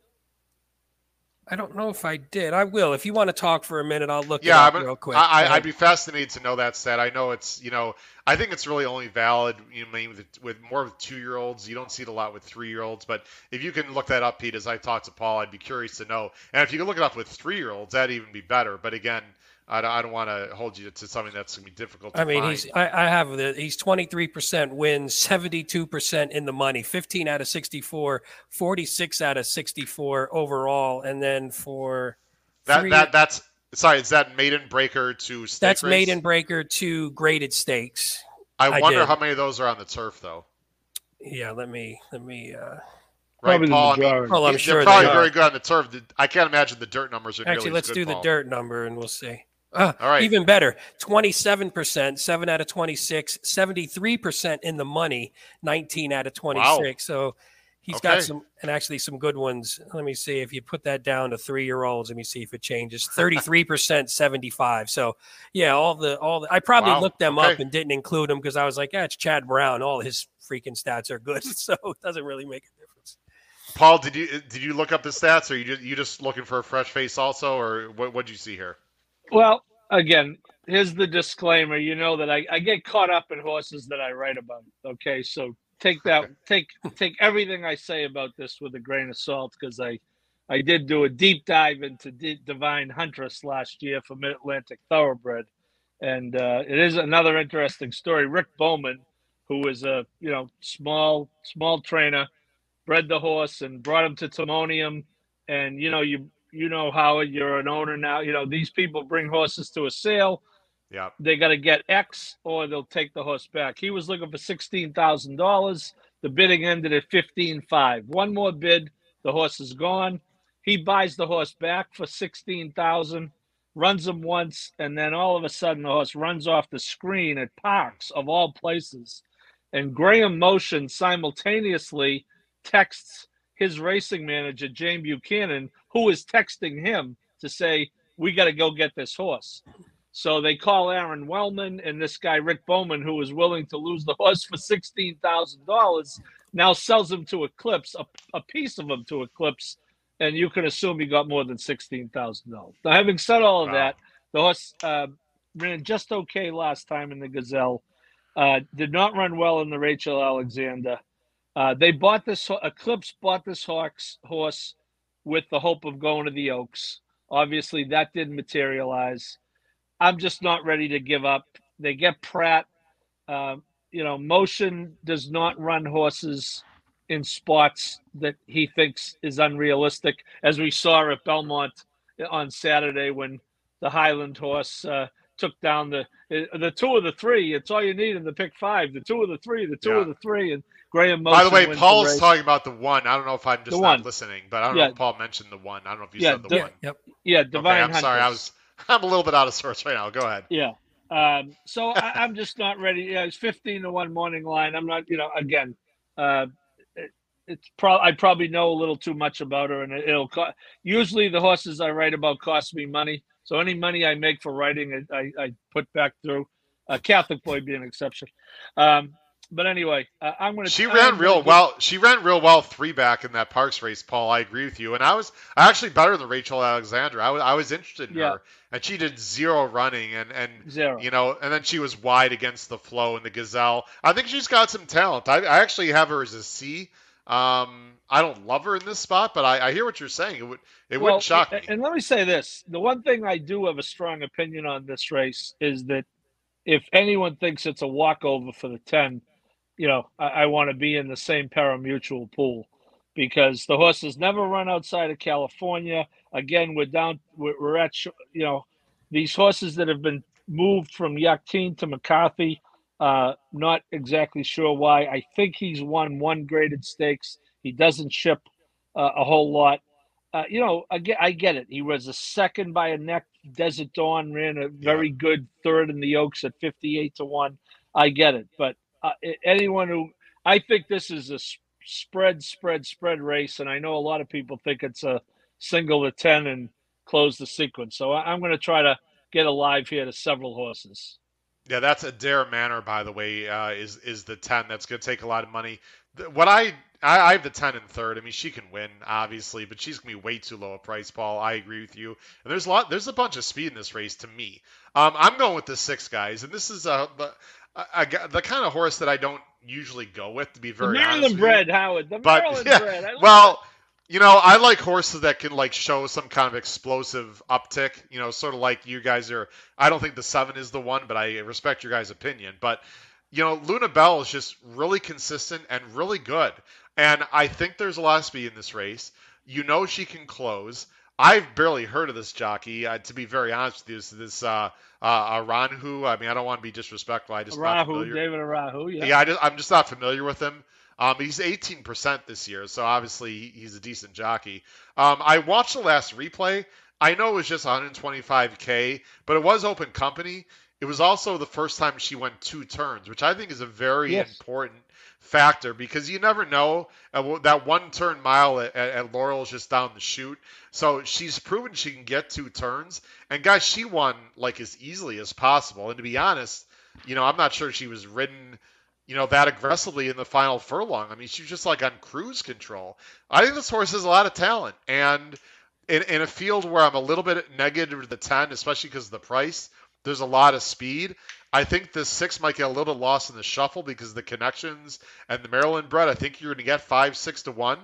[SPEAKER 2] I don't know if I did. I will. If you want to talk for a minute, I'll look
[SPEAKER 1] yeah,
[SPEAKER 2] it up real quick.
[SPEAKER 1] I, would be fascinated to know that stat. I know it's, you know, I think it's really only valid, you know, with, with more with two year olds. You don't see it a lot with three year olds. But if you can look that up, Pete, as I talked to Paul, I'd be curious to know. And if you can look it up with three year olds, that'd even be better. But again, I don't, I don't want to hold you to something that's going to be difficult. I
[SPEAKER 2] mean,
[SPEAKER 1] find.
[SPEAKER 2] he's I, I have the he's twenty three percent wins, seventy two percent in the money, fifteen out of 64, 46 out of sixty four overall, and then for
[SPEAKER 1] that three, that that's sorry, is that maiden breaker to
[SPEAKER 2] That's
[SPEAKER 1] race?
[SPEAKER 2] maiden breaker to graded stakes.
[SPEAKER 1] I
[SPEAKER 2] I
[SPEAKER 1] wonder
[SPEAKER 2] did.
[SPEAKER 1] how many of those are on the turf, though.
[SPEAKER 2] Yeah, let me let me. Uh,
[SPEAKER 1] Right,
[SPEAKER 3] Probably the
[SPEAKER 1] Paul? I mean,
[SPEAKER 2] well, I'm
[SPEAKER 1] they're
[SPEAKER 2] sure
[SPEAKER 1] probably
[SPEAKER 2] they
[SPEAKER 1] very good on the turf. I can't imagine the dirt numbers are
[SPEAKER 2] Actually,
[SPEAKER 1] nearly
[SPEAKER 2] let's
[SPEAKER 1] as
[SPEAKER 2] do
[SPEAKER 1] good,
[SPEAKER 2] the dirt number and we'll see. Uh,
[SPEAKER 1] All right.
[SPEAKER 2] Even better 27%, 7 out of 26, 73% in the money, 19 out of 26. So he's
[SPEAKER 1] Okay.
[SPEAKER 2] got some, and actually some good ones. Let me see if you put that down to three year olds. Let me see if it changes 33%, 75. So yeah, all the, all the, I probably
[SPEAKER 1] Wow.
[SPEAKER 2] looked them up and didn't include them because I was like, yeah, it's Chad Brown. All his freaking stats are good. So it doesn't really make a difference.
[SPEAKER 1] Paul, did you did you look up the stats, or you just, you just looking for a fresh face also, or what what did you see here?
[SPEAKER 3] Well, again, here's the disclaimer. You know that I, I get caught up in horses that I write about. Okay, so take that take take everything I say about this with a grain of salt because I I did do a deep dive into D- Divine Huntress last year for Mid Atlantic Thoroughbred, and uh, it is another interesting story. Rick Bowman, who was a you know small small trainer, bred the horse and brought him to Timonium, and you know you you know Howard, you're an owner now. You know these people bring horses to a sale.
[SPEAKER 1] Yeah,
[SPEAKER 3] They got to get X, or they'll take the horse back. He was looking for sixteen thousand dollars. The bidding ended at fifteen five. One more bid, the horse is gone. He buys the horse back for sixteen thousand, runs him once, and then all of a sudden the horse runs off the screen at Parx of all places. And Graham Motion simultaneously texts his racing manager, James Buchanan, who is texting him to say, We got to go get this horse. So they call Aron Wellman and this guy, Rick Bowman, who was willing to lose the horse for $16,000, now sells him to Eclipse, a, a piece of him to Eclipse. And you can assume he got more than $16,000. Now, having said all of
[SPEAKER 1] Wow.
[SPEAKER 3] that, the horse uh, ran just okay last time in the Gazelle. Uh, did not run well in the Rachel Alexandra. Uh, they bought this Eclipse bought this hawks horse with the hope of going to the Oaks. Obviously, that didn't materialize. I'm just not ready to give up. They get Prat. Um, you know, Motion does not run horses in spots that he thinks is unrealistic, as we saw at Belmont on Saturday when the Highland horse uh, took down the the two of the three. It's all you need in the pick five. The two of the three. The two
[SPEAKER 1] Yeah.
[SPEAKER 3] of the three. And Graham. Motion
[SPEAKER 1] By the way,
[SPEAKER 3] wins
[SPEAKER 1] Paul's
[SPEAKER 3] race.
[SPEAKER 1] talking about the one. I don't know if I'm just
[SPEAKER 3] The
[SPEAKER 1] not
[SPEAKER 3] one.
[SPEAKER 1] listening, but I don't
[SPEAKER 3] Yeah.
[SPEAKER 1] know if Paul mentioned the one. I don't know if you
[SPEAKER 3] Yeah,
[SPEAKER 1] said the
[SPEAKER 3] the-
[SPEAKER 1] one.
[SPEAKER 2] Yep.
[SPEAKER 3] Yeah,
[SPEAKER 1] Okay, I'm sorry. I was I'm a little bit out of sorts right now. Go ahead.
[SPEAKER 3] Yeah. Um, so I, I'm just not ready. Yeah, it's 15 to one morning line. I'm not, you know, again, uh, it, it's probably I probably know a little too much about her, and it, it'll cost. Usually, the horses I write about cost me money, so any money I make for writing, I, I, I put back through. A Catholic boy being an exception. Um, but anyway, uh, I'm going to.
[SPEAKER 1] She ran real well. She ran real well three back in that Parx race, Paul. I agree with you. And I was actually better than Rachel Alexandra. I was I was interested in
[SPEAKER 3] Yeah.
[SPEAKER 1] her, and she did zero running, and and
[SPEAKER 3] Zero.
[SPEAKER 1] you know, and then she was wide against the flow in the Gazelle. I think she's got some talent. I, I actually have her as a C. Um, I don't love her in this spot, but I, I hear what you're saying. It would it
[SPEAKER 3] Well,
[SPEAKER 1] wouldn't shock me.
[SPEAKER 3] And let me say this: the one thing I do have a strong opinion on this race is that if anyone thinks it's a walkover for the ten, you know, I, I want to be in the same parimutuel pool because the horses never run outside of California. Again, we're down. We're, we're at you know these horses that have been moved from Yakteen to McCarthy. Uh, not exactly sure why. I think he's won one graded stakes. He doesn't ship uh, a whole lot. Uh, you know, I get, I get it. He was a second by a neck. Desert Dawn ran a very good third in the Oaks at 58 to 1. I get it. But uh, anyone who, I think this is a spread, spread, spread race. And I know a lot of people think it's a single to 10 and close the sequence. So I, I'm going to try to get alive here to several horses.
[SPEAKER 1] Yeah, that's Adare Manor, by the way, uh, is is the ten. That's going to take a lot of money. What I, I I have the ten in third. I mean, she can win, obviously, but she's gonna be way too low a price, Paul. I agree with you. And there's a lot, there's a bunch of speed in this race to me. Um, I'm going with the six guys, and this is a, the, a, a- the kind of horse that I don't usually go with, to be
[SPEAKER 3] The
[SPEAKER 1] very honest.
[SPEAKER 3] Maryland bred, Howard. The
[SPEAKER 1] But
[SPEAKER 3] Maryland
[SPEAKER 1] yeah,
[SPEAKER 3] bred.
[SPEAKER 1] Well, you know, I like horses that can like show some kind of explosive uptick. You know, sort of like you guys are. I don't think the seven is the one, but I respect your guys' opinion. But you know, Luna Bell is just really consistent and really good, and I think there's a lot of speed in this race. You know, she can close. I've barely heard of this jockey. Uh, to be very honest with you, this, this uh, uh, Aranhu. I mean, I don't want to be disrespectful. I just
[SPEAKER 3] Arahu, David Arahu. Yeah,
[SPEAKER 1] yeah. I just, I'm just not familiar with him. Um, he's 18% this year, so obviously he's a decent jockey. Um, I watched the last replay. I know it was just 125k, but it was open company. It was also the first time she went two turns, which I think is a very yes. important factor because you never know uh, that one turn mile at, at, Laurel is just down the chute. So she's proven she can get two turns, and guys, she won like as easily as possible. And to be honest, you know, I'm not sure she was ridden, you know, that aggressively in the final furlong. I mean, she's just like on cruise control. I think this horse has a lot of talent, and in, in a field where I'm a little bit negative to the 10, especially because of the price, there's a lot of speed. I think the six might get a little bit lost in the shuffle because the connections and the Maryland bred. I think you're going to get five, six to one.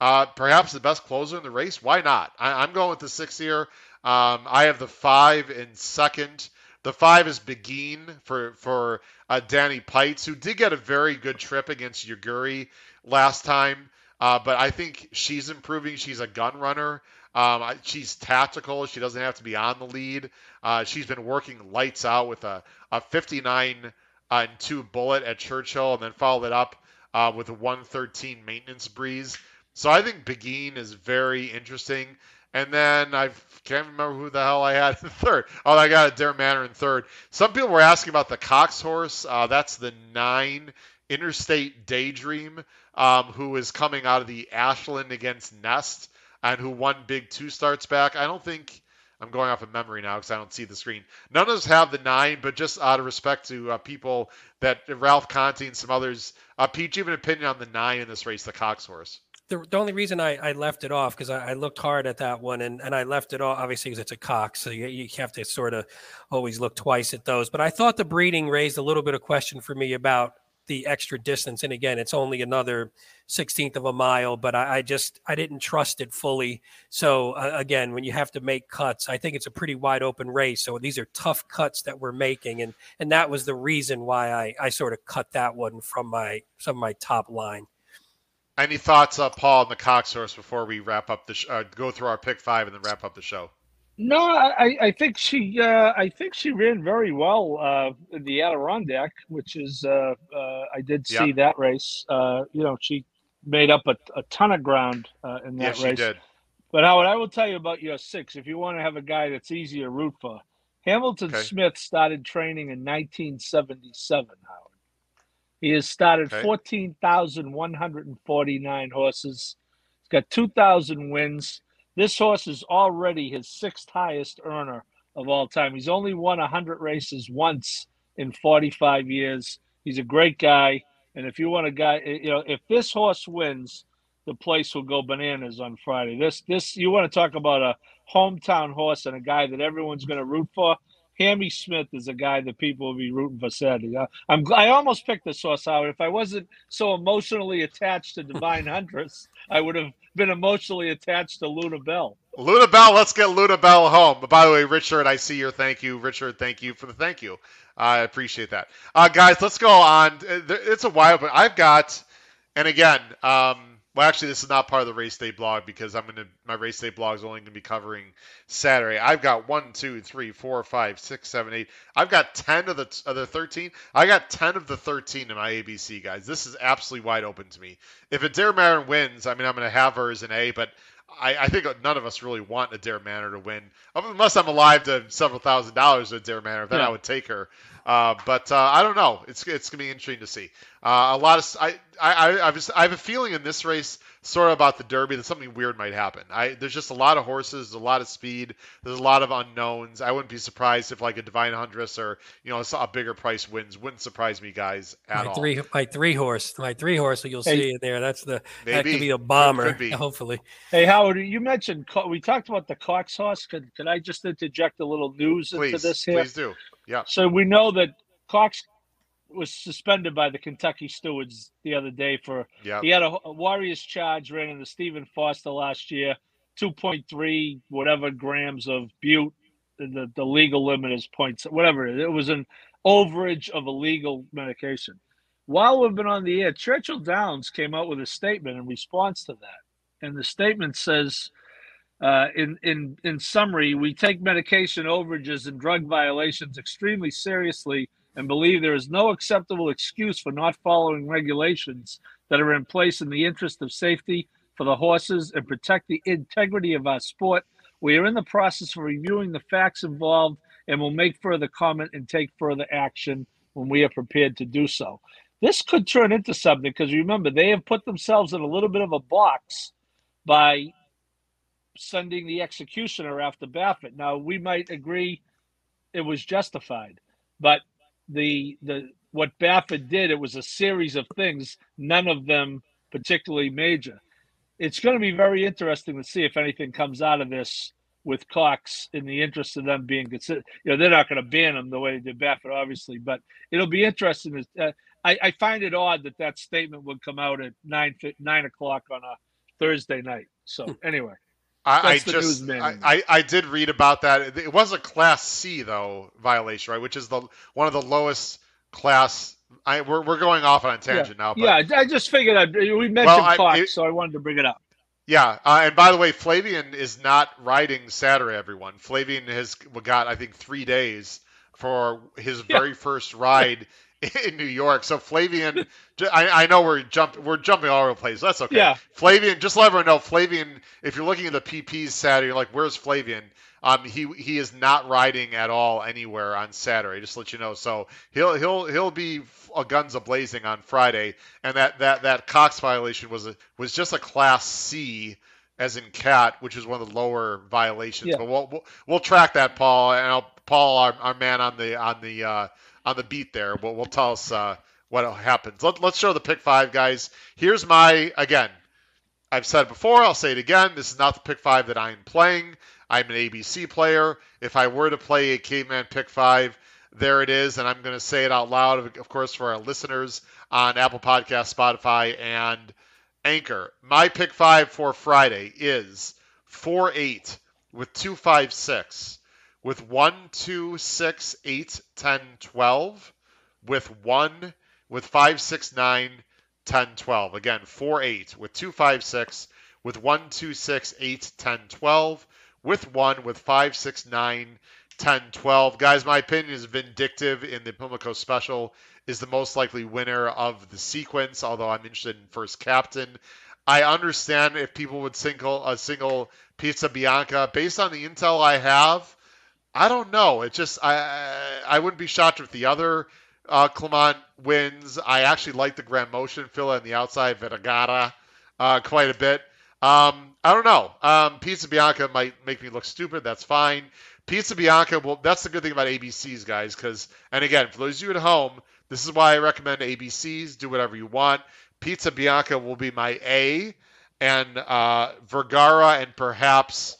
[SPEAKER 1] Uh, perhaps the best closer in the race. Why not? I, am going with the six here. Um, I have the five in second. The five is Begin for for uh, Danny Peitz, who did get a very good trip against Yuguri last time. Uh, but I think she's improving. She's a gun runner. Um, she's tactical. She doesn't have to be on the lead. Uh, she's been working lights out with a, a 59 and 2 bullet at Churchill and then followed it up uh, with a 113 maintenance breeze. So I think Begin is very interesting. And then I can't remember who the hell I had in third. Oh, I got Adare Manor in third. Some people were asking about the Cox horse. Uh, that's the nine Interstate Daydream, um, who is coming out of the Ashland against Nest and who won big two starts back. I don't think I'm going off of memory now because I don't see the screen. None of us have the nine, but just out of respect to uh, people that Ralph Conti and some others, uh, Pete, you have an opinion on the nine in this race, the Cox horse?
[SPEAKER 2] The, the only reason I, I left it off because I, I, looked hard at that one and, and I left it off obviously because it's a Cox so you, you have to sort of always look twice at those. But I thought the breeding raised a little bit of question for me about the extra distance. And again, it's only another 16th of a mile, but I, I just I didn't trust it fully. So uh, again, when you have to make cuts, I think it's a pretty wide open race. So these are tough cuts that we're making, and and that was the reason why I I sort of cut that one from my of my top line.
[SPEAKER 1] Any thoughts, uh, Paul, on the Cox horse before we wrap up the sh- uh, go through our pick five and then wrap up the show?
[SPEAKER 3] No, I, I think she uh, I think she ran very well uh, in the Adirondack, which is uh, uh I did see yeah. that race. Uh, you know, she made up a, a ton of ground uh, in that
[SPEAKER 1] yeah,
[SPEAKER 3] race.
[SPEAKER 1] did.
[SPEAKER 3] But Howard, I will tell you about your six. If you want to have a guy that's easy to root for, Hamilton okay. Smith started training in 1977. Howard, he has started okay. 14,149 horses. He's got 2,000 wins. This horse is already his sixth highest earner of all time. He's only won 100 races once in 45 years. He's a great guy. And if you want a guy, eh, you know, if this horse wins, the place will go bananas on Friday. This, this, you want to talk about a hometown horse and a guy that everyone's going to root for. Hammy Smith is a guy that people will be rooting for Saturday. I'm I almost picked the horse out. If I wasn't so emotionally attached to Divine Huntress, I would have been emotionally attached to Luna Bell.
[SPEAKER 1] Luna Bell, let's get Luna Bell home. By the way, Richard, I see your thank you. Richard, thank you for the thank you. I appreciate that. Uh, guys, let's go on. It's a while, but I've got, and again, um, well, actually, this is not part of the race day blog because I'm gonna my race day blog is only gonna be covering Saturday. I've got one, two, three, four, five, six, seven, eight. I've got ten of the of the thirteen. I got ten of the thirteen in my ABC guys. This is absolutely wide open to me. If Adare Manor wins, I mean, I'm gonna have her as an A, but I, I, think none of us really want Adare Manor to win, unless I'm alive to several thousand dollars with Dare Manor. Then yeah. I would take her. Uh, but uh, I don't know. It's it's gonna be interesting to see. Uh, a lot of I I I, just, I have a feeling in this race, sort of about the Derby, that something weird might happen. I there's just a lot of horses, a lot of speed, there's a lot of unknowns. I wouldn't be surprised if like a Divine Huntress or you know a bigger price wins. Wouldn't surprise me, guys, at
[SPEAKER 2] my
[SPEAKER 1] all.
[SPEAKER 2] Three my three horse, my three horse. You'll hey, see it there. That's the maybe. that could be a bomber. Be. Hopefully.
[SPEAKER 3] Hey Howard, you mentioned we talked about the Cox horse. Could could I just interject a little news
[SPEAKER 1] please,
[SPEAKER 3] into this
[SPEAKER 1] here? Please do. Yeah.
[SPEAKER 3] So we know that Cox was suspended by the Kentucky stewards the other day for he had a, a Warrior's Charge ran into Stephen Foster last year, two point three whatever grams of bute. The, the legal limit is points whatever it, it was an overage of illegal medication. While we've been on the air, Churchill Downs came out with a statement in response to that, and the statement says Uh, in in in summary, we take medication overages and drug violations extremely seriously and believe there is no acceptable excuse for not following regulations that are in place in the interest of safety for the horses and protect the integrity of our sport. We are in the process of reviewing the facts involved and will make further comment and take further action when we are prepared to do so. This could turn into something because remember, they have put themselves in a little bit of a box by sending the executioner after Baffert. Now, we might agree it was justified, but the the what Baffert did, it was a series of things, none of them particularly major. It's going to be very interesting to see if anything comes out of this with Cox in the interest of them being considered. You know, they're not going to ban him the way they did Baffert, obviously, but it'll be interesting. Uh, I, I find it odd that that statement would come out at nine nine o'clock on a Thursday night. So anyway.
[SPEAKER 1] I, I just I, I, I did read about that. It was a Class C though violation, right? Which is the one of the lowest class. I we're, we're going off on a tangent
[SPEAKER 3] yeah.
[SPEAKER 1] now.
[SPEAKER 3] But, yeah, I just figured I'd, we mentioned well, Cox, so I wanted to bring it up.
[SPEAKER 1] Yeah, uh, and by the way, Flavien is not riding Saturday. Everyone, Flavien has got I think three days for his very first ride in New York. So Flavien, I, I know we're jump we're jumping all over the place. That's okay.
[SPEAKER 3] Yeah.
[SPEAKER 1] Flavien, just let everyone know. Flavien. if you're looking at the PPs Saturday, you're like, where's Flavien? Um, he he is not riding at all anywhere on Saturday. Just to let you know. So he'll he'll he'll be a guns a blazing on Friday. And that that that Cox violation was a, was just a Class C as in cat, which is one of the lower violations. Yeah. But we'll, we'll, we'll track that, Paul, and I'll, Paul, our, our man on the on the uh, on the beat there. Will will tell us uh, what happens. Let, let's show the pick five, guys. Here's my again. I've said before. I'll say it again. This is not the pick five that I'm playing. I'm an ABC player. If I were to play a caveman pick five, there it is, and I'm going to say it out loud, of course, for our listeners on Apple Podcast, Spotify, and Anchor. My pick five for Friday is four eight with two five six with 1, 2, 6, 8, 10, 12, with 1, with 5, 6, 9, 10, 12. Again, 4, 8, with 2, 5, 6, with 1, 2, 6, 8, 10, 12, with 1, with 5, 6, 9, 10, 12. Guys, my opinion is Vindictive in the Pimlico Special is the most likely winner of the sequence, although I'm interested in first captain. I understand if people would single a single Pizza Bianca. Based on the intel I have, I don't know. It just I I wouldn't be shocked if the other uh, Clement wins. I actually like the Graham Motion filler on the outside Vergara uh, quite a bit. Um, I don't know. Um, Pizza Bianca might make me look stupid. That's fine. Pizza Bianca, well, that's the good thing about ABCs, guys. Because, and again, for those of you at home, this is why I recommend ABCs. Do whatever you want. Pizza Bianca will be my A, and uh, Vergara and perhaps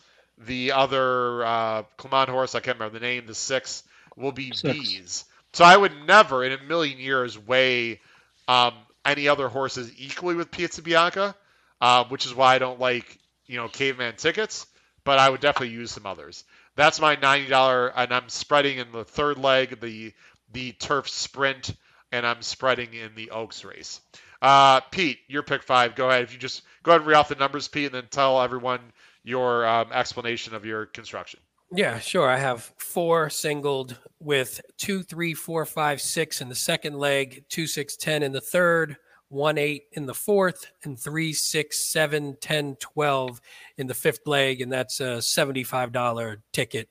[SPEAKER 1] the other uh, Clement horse, I can't remember the name, the six, will be six. B's. So I would never in a million years weigh um, any other horses equally with Pizza Bianca, uh, which is why I don't like, you know, caveman tickets, but I would definitely use some others. That's my $90, and I'm spreading in the third leg, the the turf sprint, and I'm spreading in the Oaks race. Uh, Pete, your pick five. Go ahead. If you just go ahead and read off the numbers, Pete, and then tell everyone your um, explanation of your construction.
[SPEAKER 2] Yeah, sure. I have four singled with two, three, four, five, six in the second leg, two, six, ten in the third, one, eight in the fourth, and three, six, seven, ten, twelve in the fifth leg, and that's a seventy-five dollar ticket.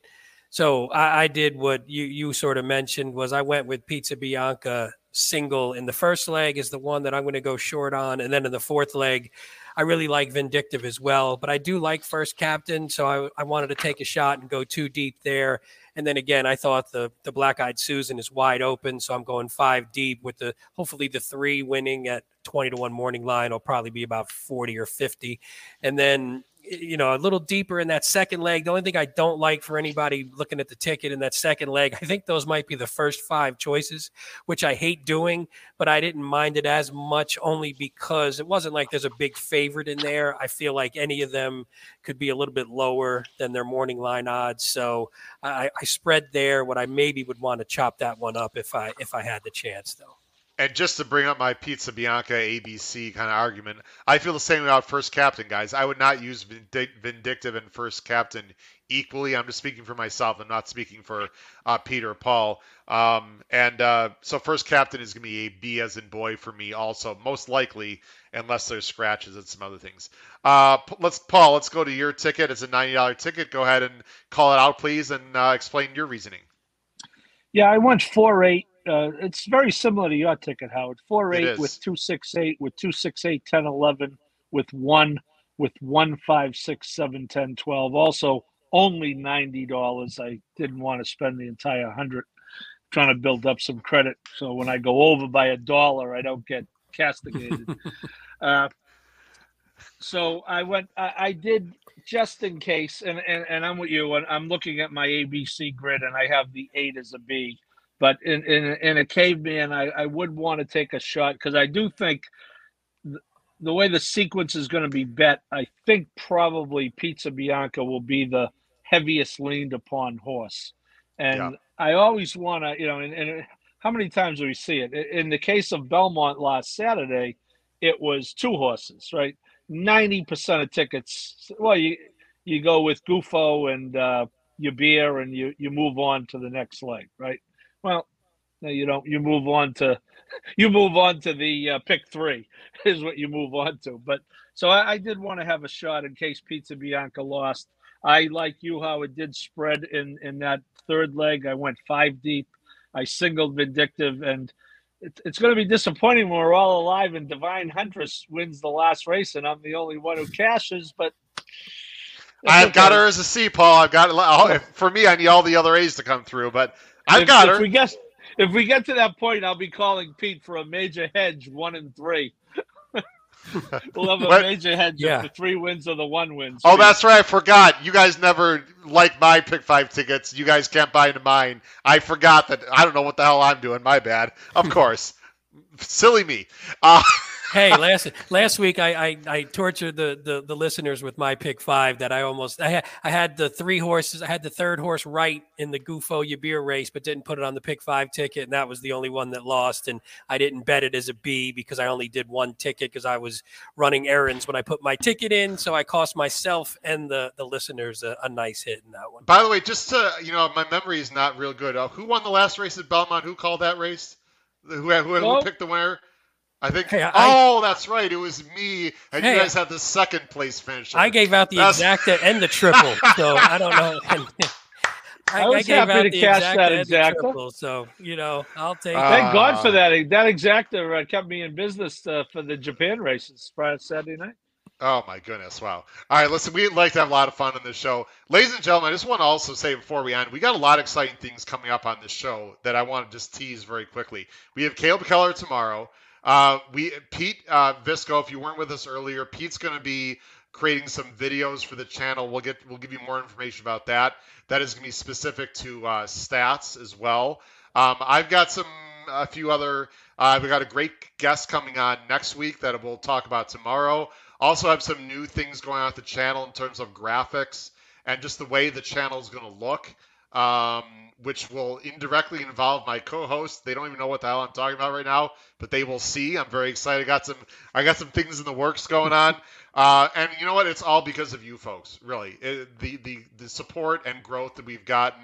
[SPEAKER 2] So I, I, did what you you sort of mentioned was I went with Pizza Bianca single in the first leg is the one that I'm going to go short on, and then in the fourth leg I really like Vindictive as well, but I do like First Captain, so I, I wanted to take a shot and go too deep there. And then again, I thought the the Black Eyed Susan is wide open, so I'm going five deep with the hopefully the three winning at 20 to one morning line will probably be about 40 or 50, and then you know, a little deeper in that second leg. The only thing I don't like for anybody looking at the ticket in that second leg, I think those might be the first five choices, which I hate doing, but I didn't mind it as much only because it wasn't like there's a big favorite in there. I feel like any of them could be a little bit lower than their morning line odds. So I, I spread there what I maybe would want to chop that one up if I if I had the chance though.
[SPEAKER 1] And just to bring up my Pizza Bianca ABC kind of argument, I feel the same about first captain, guys. I would not use vindictive and first captain equally. I'm just speaking for myself. I'm not speaking for uh, Peter Paul. Um, and uh, so first captain is going to be a B as in boy for me, also most likely, unless there's scratches and some other things. Uh, let's Paul. Let's go to your ticket. It's a ninety dollar ticket. Go ahead and call it out, please, and uh, explain your reasoning.
[SPEAKER 3] Yeah, I went four eight uh, it's very similar to your ticket, Howard. Four eight with two six eight with two six eight ten eleven with one with one five six seven ten twelve. Also, only ninety dollars. I didn't want to spend the entire hundred trying to build up some credit. So when I go over by a dollar, I don't get castigated. uh, so I went. I, I, did just in case, and, and and I'm with you. And I'm looking at my ABC grid, and I have the eight as a B. But in in, in a caveman, I, I would want to take a shot because I do think th- the way the sequence is going to be bet, I think probably Pizza Bianca will be the heaviest leaned upon horse. And yeah. I always want to, you know, and, and how many times do we see it? In the case of Belmont last Saturday, it was two horses, right? 90% of tickets, well, you you go with Gufo and uh, your beer and you, you move on to the next leg, right? Well, no, you don't. You move on to you move on to the uh, pick three is what you move on to. But so I, I did want to have a shot in case Pizza Bianca lost. I like you how it did spread in in that third leg. I went five deep. I singled vindictive, and it, it's going to be disappointing when we're all alive and Divine Huntress wins the last race, and I'm the only one who cashes. But
[SPEAKER 1] I've okay. got her as a C, Paul. I've got for me. I need all the other A's to come through, but I've
[SPEAKER 3] if,
[SPEAKER 1] got
[SPEAKER 3] if
[SPEAKER 1] her.
[SPEAKER 3] We get, if we get to that point, I'll be calling Pete for a major hedge, one and three. we'll have a what? major hedge yeah. the three wins or the one wins.
[SPEAKER 1] Oh, that's right. I forgot. You guys never like my pick five tickets. You guys can't buy into mine. I forgot that. I don't know what the hell I'm doing. My bad. Of course. Silly me. Uh,
[SPEAKER 2] hey, last last week I, I, I tortured the, the the listeners with my pick five that I almost I had I had the three horses I had the third horse right in the Gufo Yabir race, but didn't put it on the pick five ticket, and that was the only one that lost. And I didn't bet it as a B because I only did one ticket because I was running errands when I put my ticket in, so I cost myself and the the listeners a, a nice hit in that one.
[SPEAKER 1] By the way, just to you know, my memory is not real good. Uh, who won the last race at Belmont? Who called that race? Who, who, who picked the winner? I think. Hey, I, oh, that's right. It was me, and hey, you guys had the second place finish.
[SPEAKER 2] I gave out the that's... exacta and the triple, so I don't know.
[SPEAKER 3] I, I, was I happy to cash that exacta.
[SPEAKER 2] Triple, so you know, I'll take.
[SPEAKER 3] Uh, Thank God for that. That exacta uh, kept me in business uh, for the Japan races Friday Saturday night.
[SPEAKER 1] Oh my goodness! Wow. All right, listen. We like to have a lot of fun on this show, ladies and gentlemen. I just want to also say before we end, we got a lot of exciting things coming up on this show that I want to just tease very quickly. We have Caleb Keller tomorrow. Uh, we Pete uh, Visco, if you weren't with us earlier, Pete's going to be creating some videos for the channel. We'll get we'll give you more information about that. That is going to be specific to uh, stats as well. Um, I've got some a few other. Uh, we've got a great guest coming on next week that we'll talk about tomorrow. Also have some new things going on at the channel in terms of graphics and just the way the channel is going to look um, which will indirectly involve my co-host. They don't even know what the hell I'm talking about right now, but they will see. I'm very excited. I got some I got some things in the works going on, uh, and you know what? It's all because of you folks. Really, it, the the the support and growth that we've gotten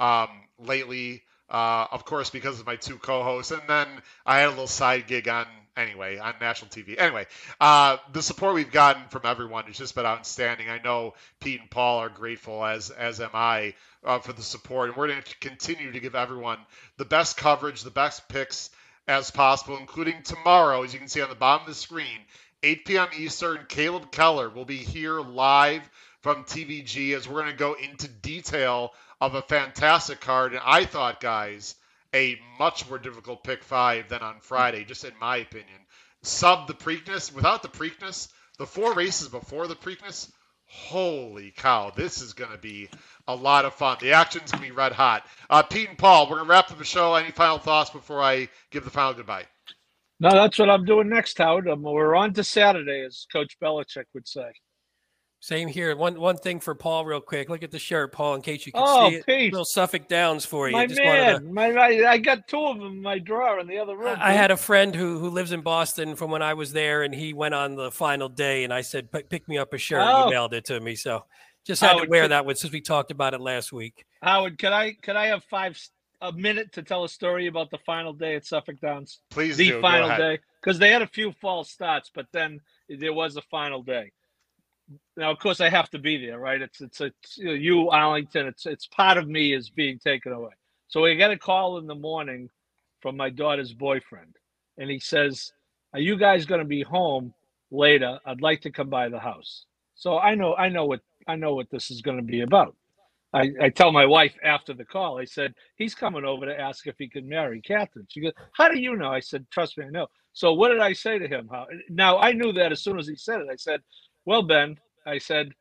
[SPEAKER 1] um, lately. Uh, of course, because of my two co-hosts, and then I had a little side gig on anyway on national TV. Anyway, uh, the support we've gotten from everyone has just been outstanding. I know Pete and Paul are grateful, as as am I, uh, for the support, and we're going to continue to give everyone the best coverage, the best picks as possible, including tomorrow, as you can see on the bottom of the screen, 8 p.m. Eastern. Caleb Keller will be here live from TVG as we're going to go into detail of a fantastic card. And I thought, guys a much more difficult pick five than on Friday, just in my opinion. Sub the Preakness, without the Preakness, the four races before the Preakness, holy cow, this is going to be a lot of fun. The action's going to be red hot. Uh, Pete and Paul, we're going to wrap up the show. Any final thoughts before I give the final goodbye?
[SPEAKER 3] No, that's what I'm doing next, Howard. Um, we're on to Saturday, as Coach Belichick would say.
[SPEAKER 2] Same here. One one thing for Paul, real quick. Look at the shirt, Paul, in case you can
[SPEAKER 3] Oh,
[SPEAKER 2] see it.
[SPEAKER 3] Pete.
[SPEAKER 2] Little Suffolk Downs for you.
[SPEAKER 3] My
[SPEAKER 2] Just wanted to-
[SPEAKER 3] man, my, my, I got two of them in my drawer in the other room.
[SPEAKER 2] I I had a friend who who lives in Boston from when I was there, and he went on the final day, and I said, "Pick pick me up a shirt." and
[SPEAKER 3] Oh.
[SPEAKER 2] He mailed it to me, so just had
[SPEAKER 3] Oh,
[SPEAKER 2] to wear
[SPEAKER 3] could-
[SPEAKER 2] that one since we talked about it last week.
[SPEAKER 3] Howard, could I could I have five s- a minute to tell a story about the final day at Suffolk Downs?
[SPEAKER 1] Please
[SPEAKER 3] the
[SPEAKER 1] do. Go
[SPEAKER 3] final
[SPEAKER 1] ahead.
[SPEAKER 3] day because they had a few false starts, but then there was a final day. Now, of course, I have to be there, right? It's it's it's you, know, you Arlington. It's it's part of me is being taken away. So we get a call in the morning from my daughter's boyfriend, and he says, "Are you guys going to be home later? I'd like to come by the house." So I know I know what I know what this is going to be about. I, I tell my wife after the call, I said, he's coming over to ask if he can marry Catherine. She goes, How do you know? I said, Trust me, I know. So what did I say to him? How, now I knew that as soon as he said it. I said, Well, Ben, I said,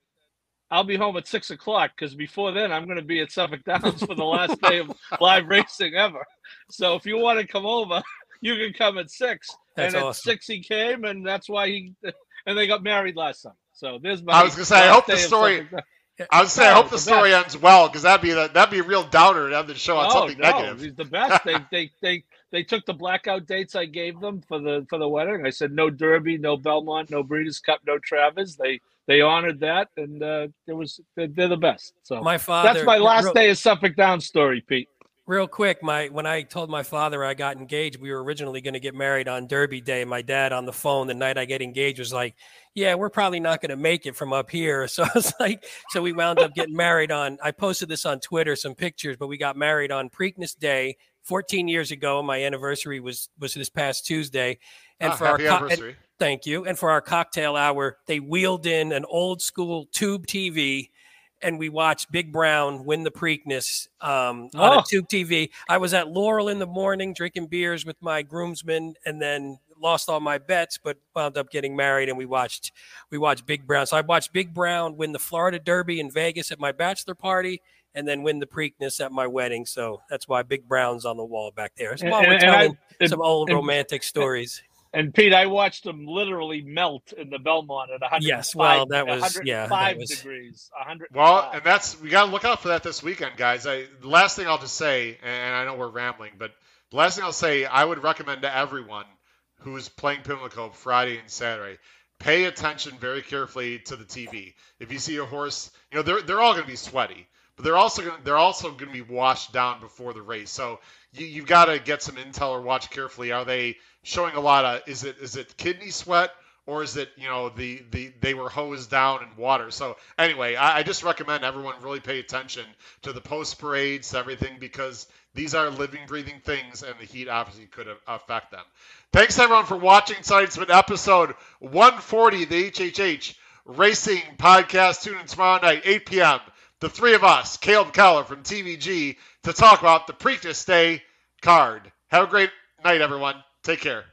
[SPEAKER 3] I'll be home at six o'clock because before then I'm going to be at Suffolk Downs for the last day of live racing ever. So if you want to come over, you can come at six.
[SPEAKER 2] That's
[SPEAKER 3] and at six he came, and that's why he and they got married last summer. So there's my.
[SPEAKER 1] I was gonna say, I hope the story-
[SPEAKER 3] Suffolk Downs.
[SPEAKER 1] I would say I hope the
[SPEAKER 3] the
[SPEAKER 1] story ends well because that'd be the, that'd be a real downer to have the show on oh, something
[SPEAKER 3] Oh, no,
[SPEAKER 1] negative.
[SPEAKER 3] He's the best. they, they they they took the blackout dates I gave them for the for the wedding. I said no Derby, no Belmont, no Breeders' Cup, no Travers. They they honored that, and uh, it was they're, they're the best. So
[SPEAKER 2] My father.
[SPEAKER 3] that's my last
[SPEAKER 2] real,
[SPEAKER 3] day of Suffolk Downs story, Pete.
[SPEAKER 2] Real quick, my when I told my father I got engaged, we were originally going to get married on Derby Day. My dad on the phone the night I get engaged was like, "Yeah, we're probably not going to make it from up here." So I was like, so we wound up getting married on. I posted this on Twitter, some pictures, but we got married on Preakness Day, 14 years ago. My anniversary was was this past Tuesday, and
[SPEAKER 1] Ah,
[SPEAKER 2] for our
[SPEAKER 1] happy
[SPEAKER 2] co- and-
[SPEAKER 1] anniversary.
[SPEAKER 2] Thank you. And for our cocktail hour, they wheeled in an old school tube TV and we watched Big Brown win the Preakness um, on
[SPEAKER 3] Oh.
[SPEAKER 2] a tube TV. I was at Laurel in the morning drinking beers with my groomsmen and then lost all my bets, but wound up getting married and we watched we watched Big Brown. So I watched Big Brown win the Florida Derby in Vegas at my bachelor party and then win the Preakness at my wedding. So that's why Big Brown's on the wall back there. So
[SPEAKER 3] And-
[SPEAKER 2] we're
[SPEAKER 3] and- and I-
[SPEAKER 2] telling
[SPEAKER 3] and-
[SPEAKER 2] some old
[SPEAKER 3] and-
[SPEAKER 2] romantic stories.
[SPEAKER 3] And Pete, I watched them literally melt in the Belmont at 105.
[SPEAKER 2] Yes, well, that was- yeah, that
[SPEAKER 3] 105
[SPEAKER 2] was-
[SPEAKER 3] degrees. 100.
[SPEAKER 1] Well, and that's we got to look out for that this weekend, guys. I, the last thing I'll just say, and I know we're rambling, but the last thing I'll say, I would recommend to everyone who's playing Pimlico Friday and Saturday, pay attention very carefully to the TV. If you see a horse, you know they're they're all going to be sweaty, but they're also to they're also going to be washed down before the race. So you you've got to get some intel or watch carefully. Are they showing a lot of is it is it kidney sweat? or is it you know the the they were hosed down in water so anyway i, I just recommend everyone really pay attention to the post parades everything because these are living breathing things and the heat obviously could affect them thanks everyone for watching tonight's been episode 140 of the hhh racing podcast tune in tomorrow night 8 p.m the three of us caleb keller from tvg to talk about the preakness day card. Have a great night everyone. Take care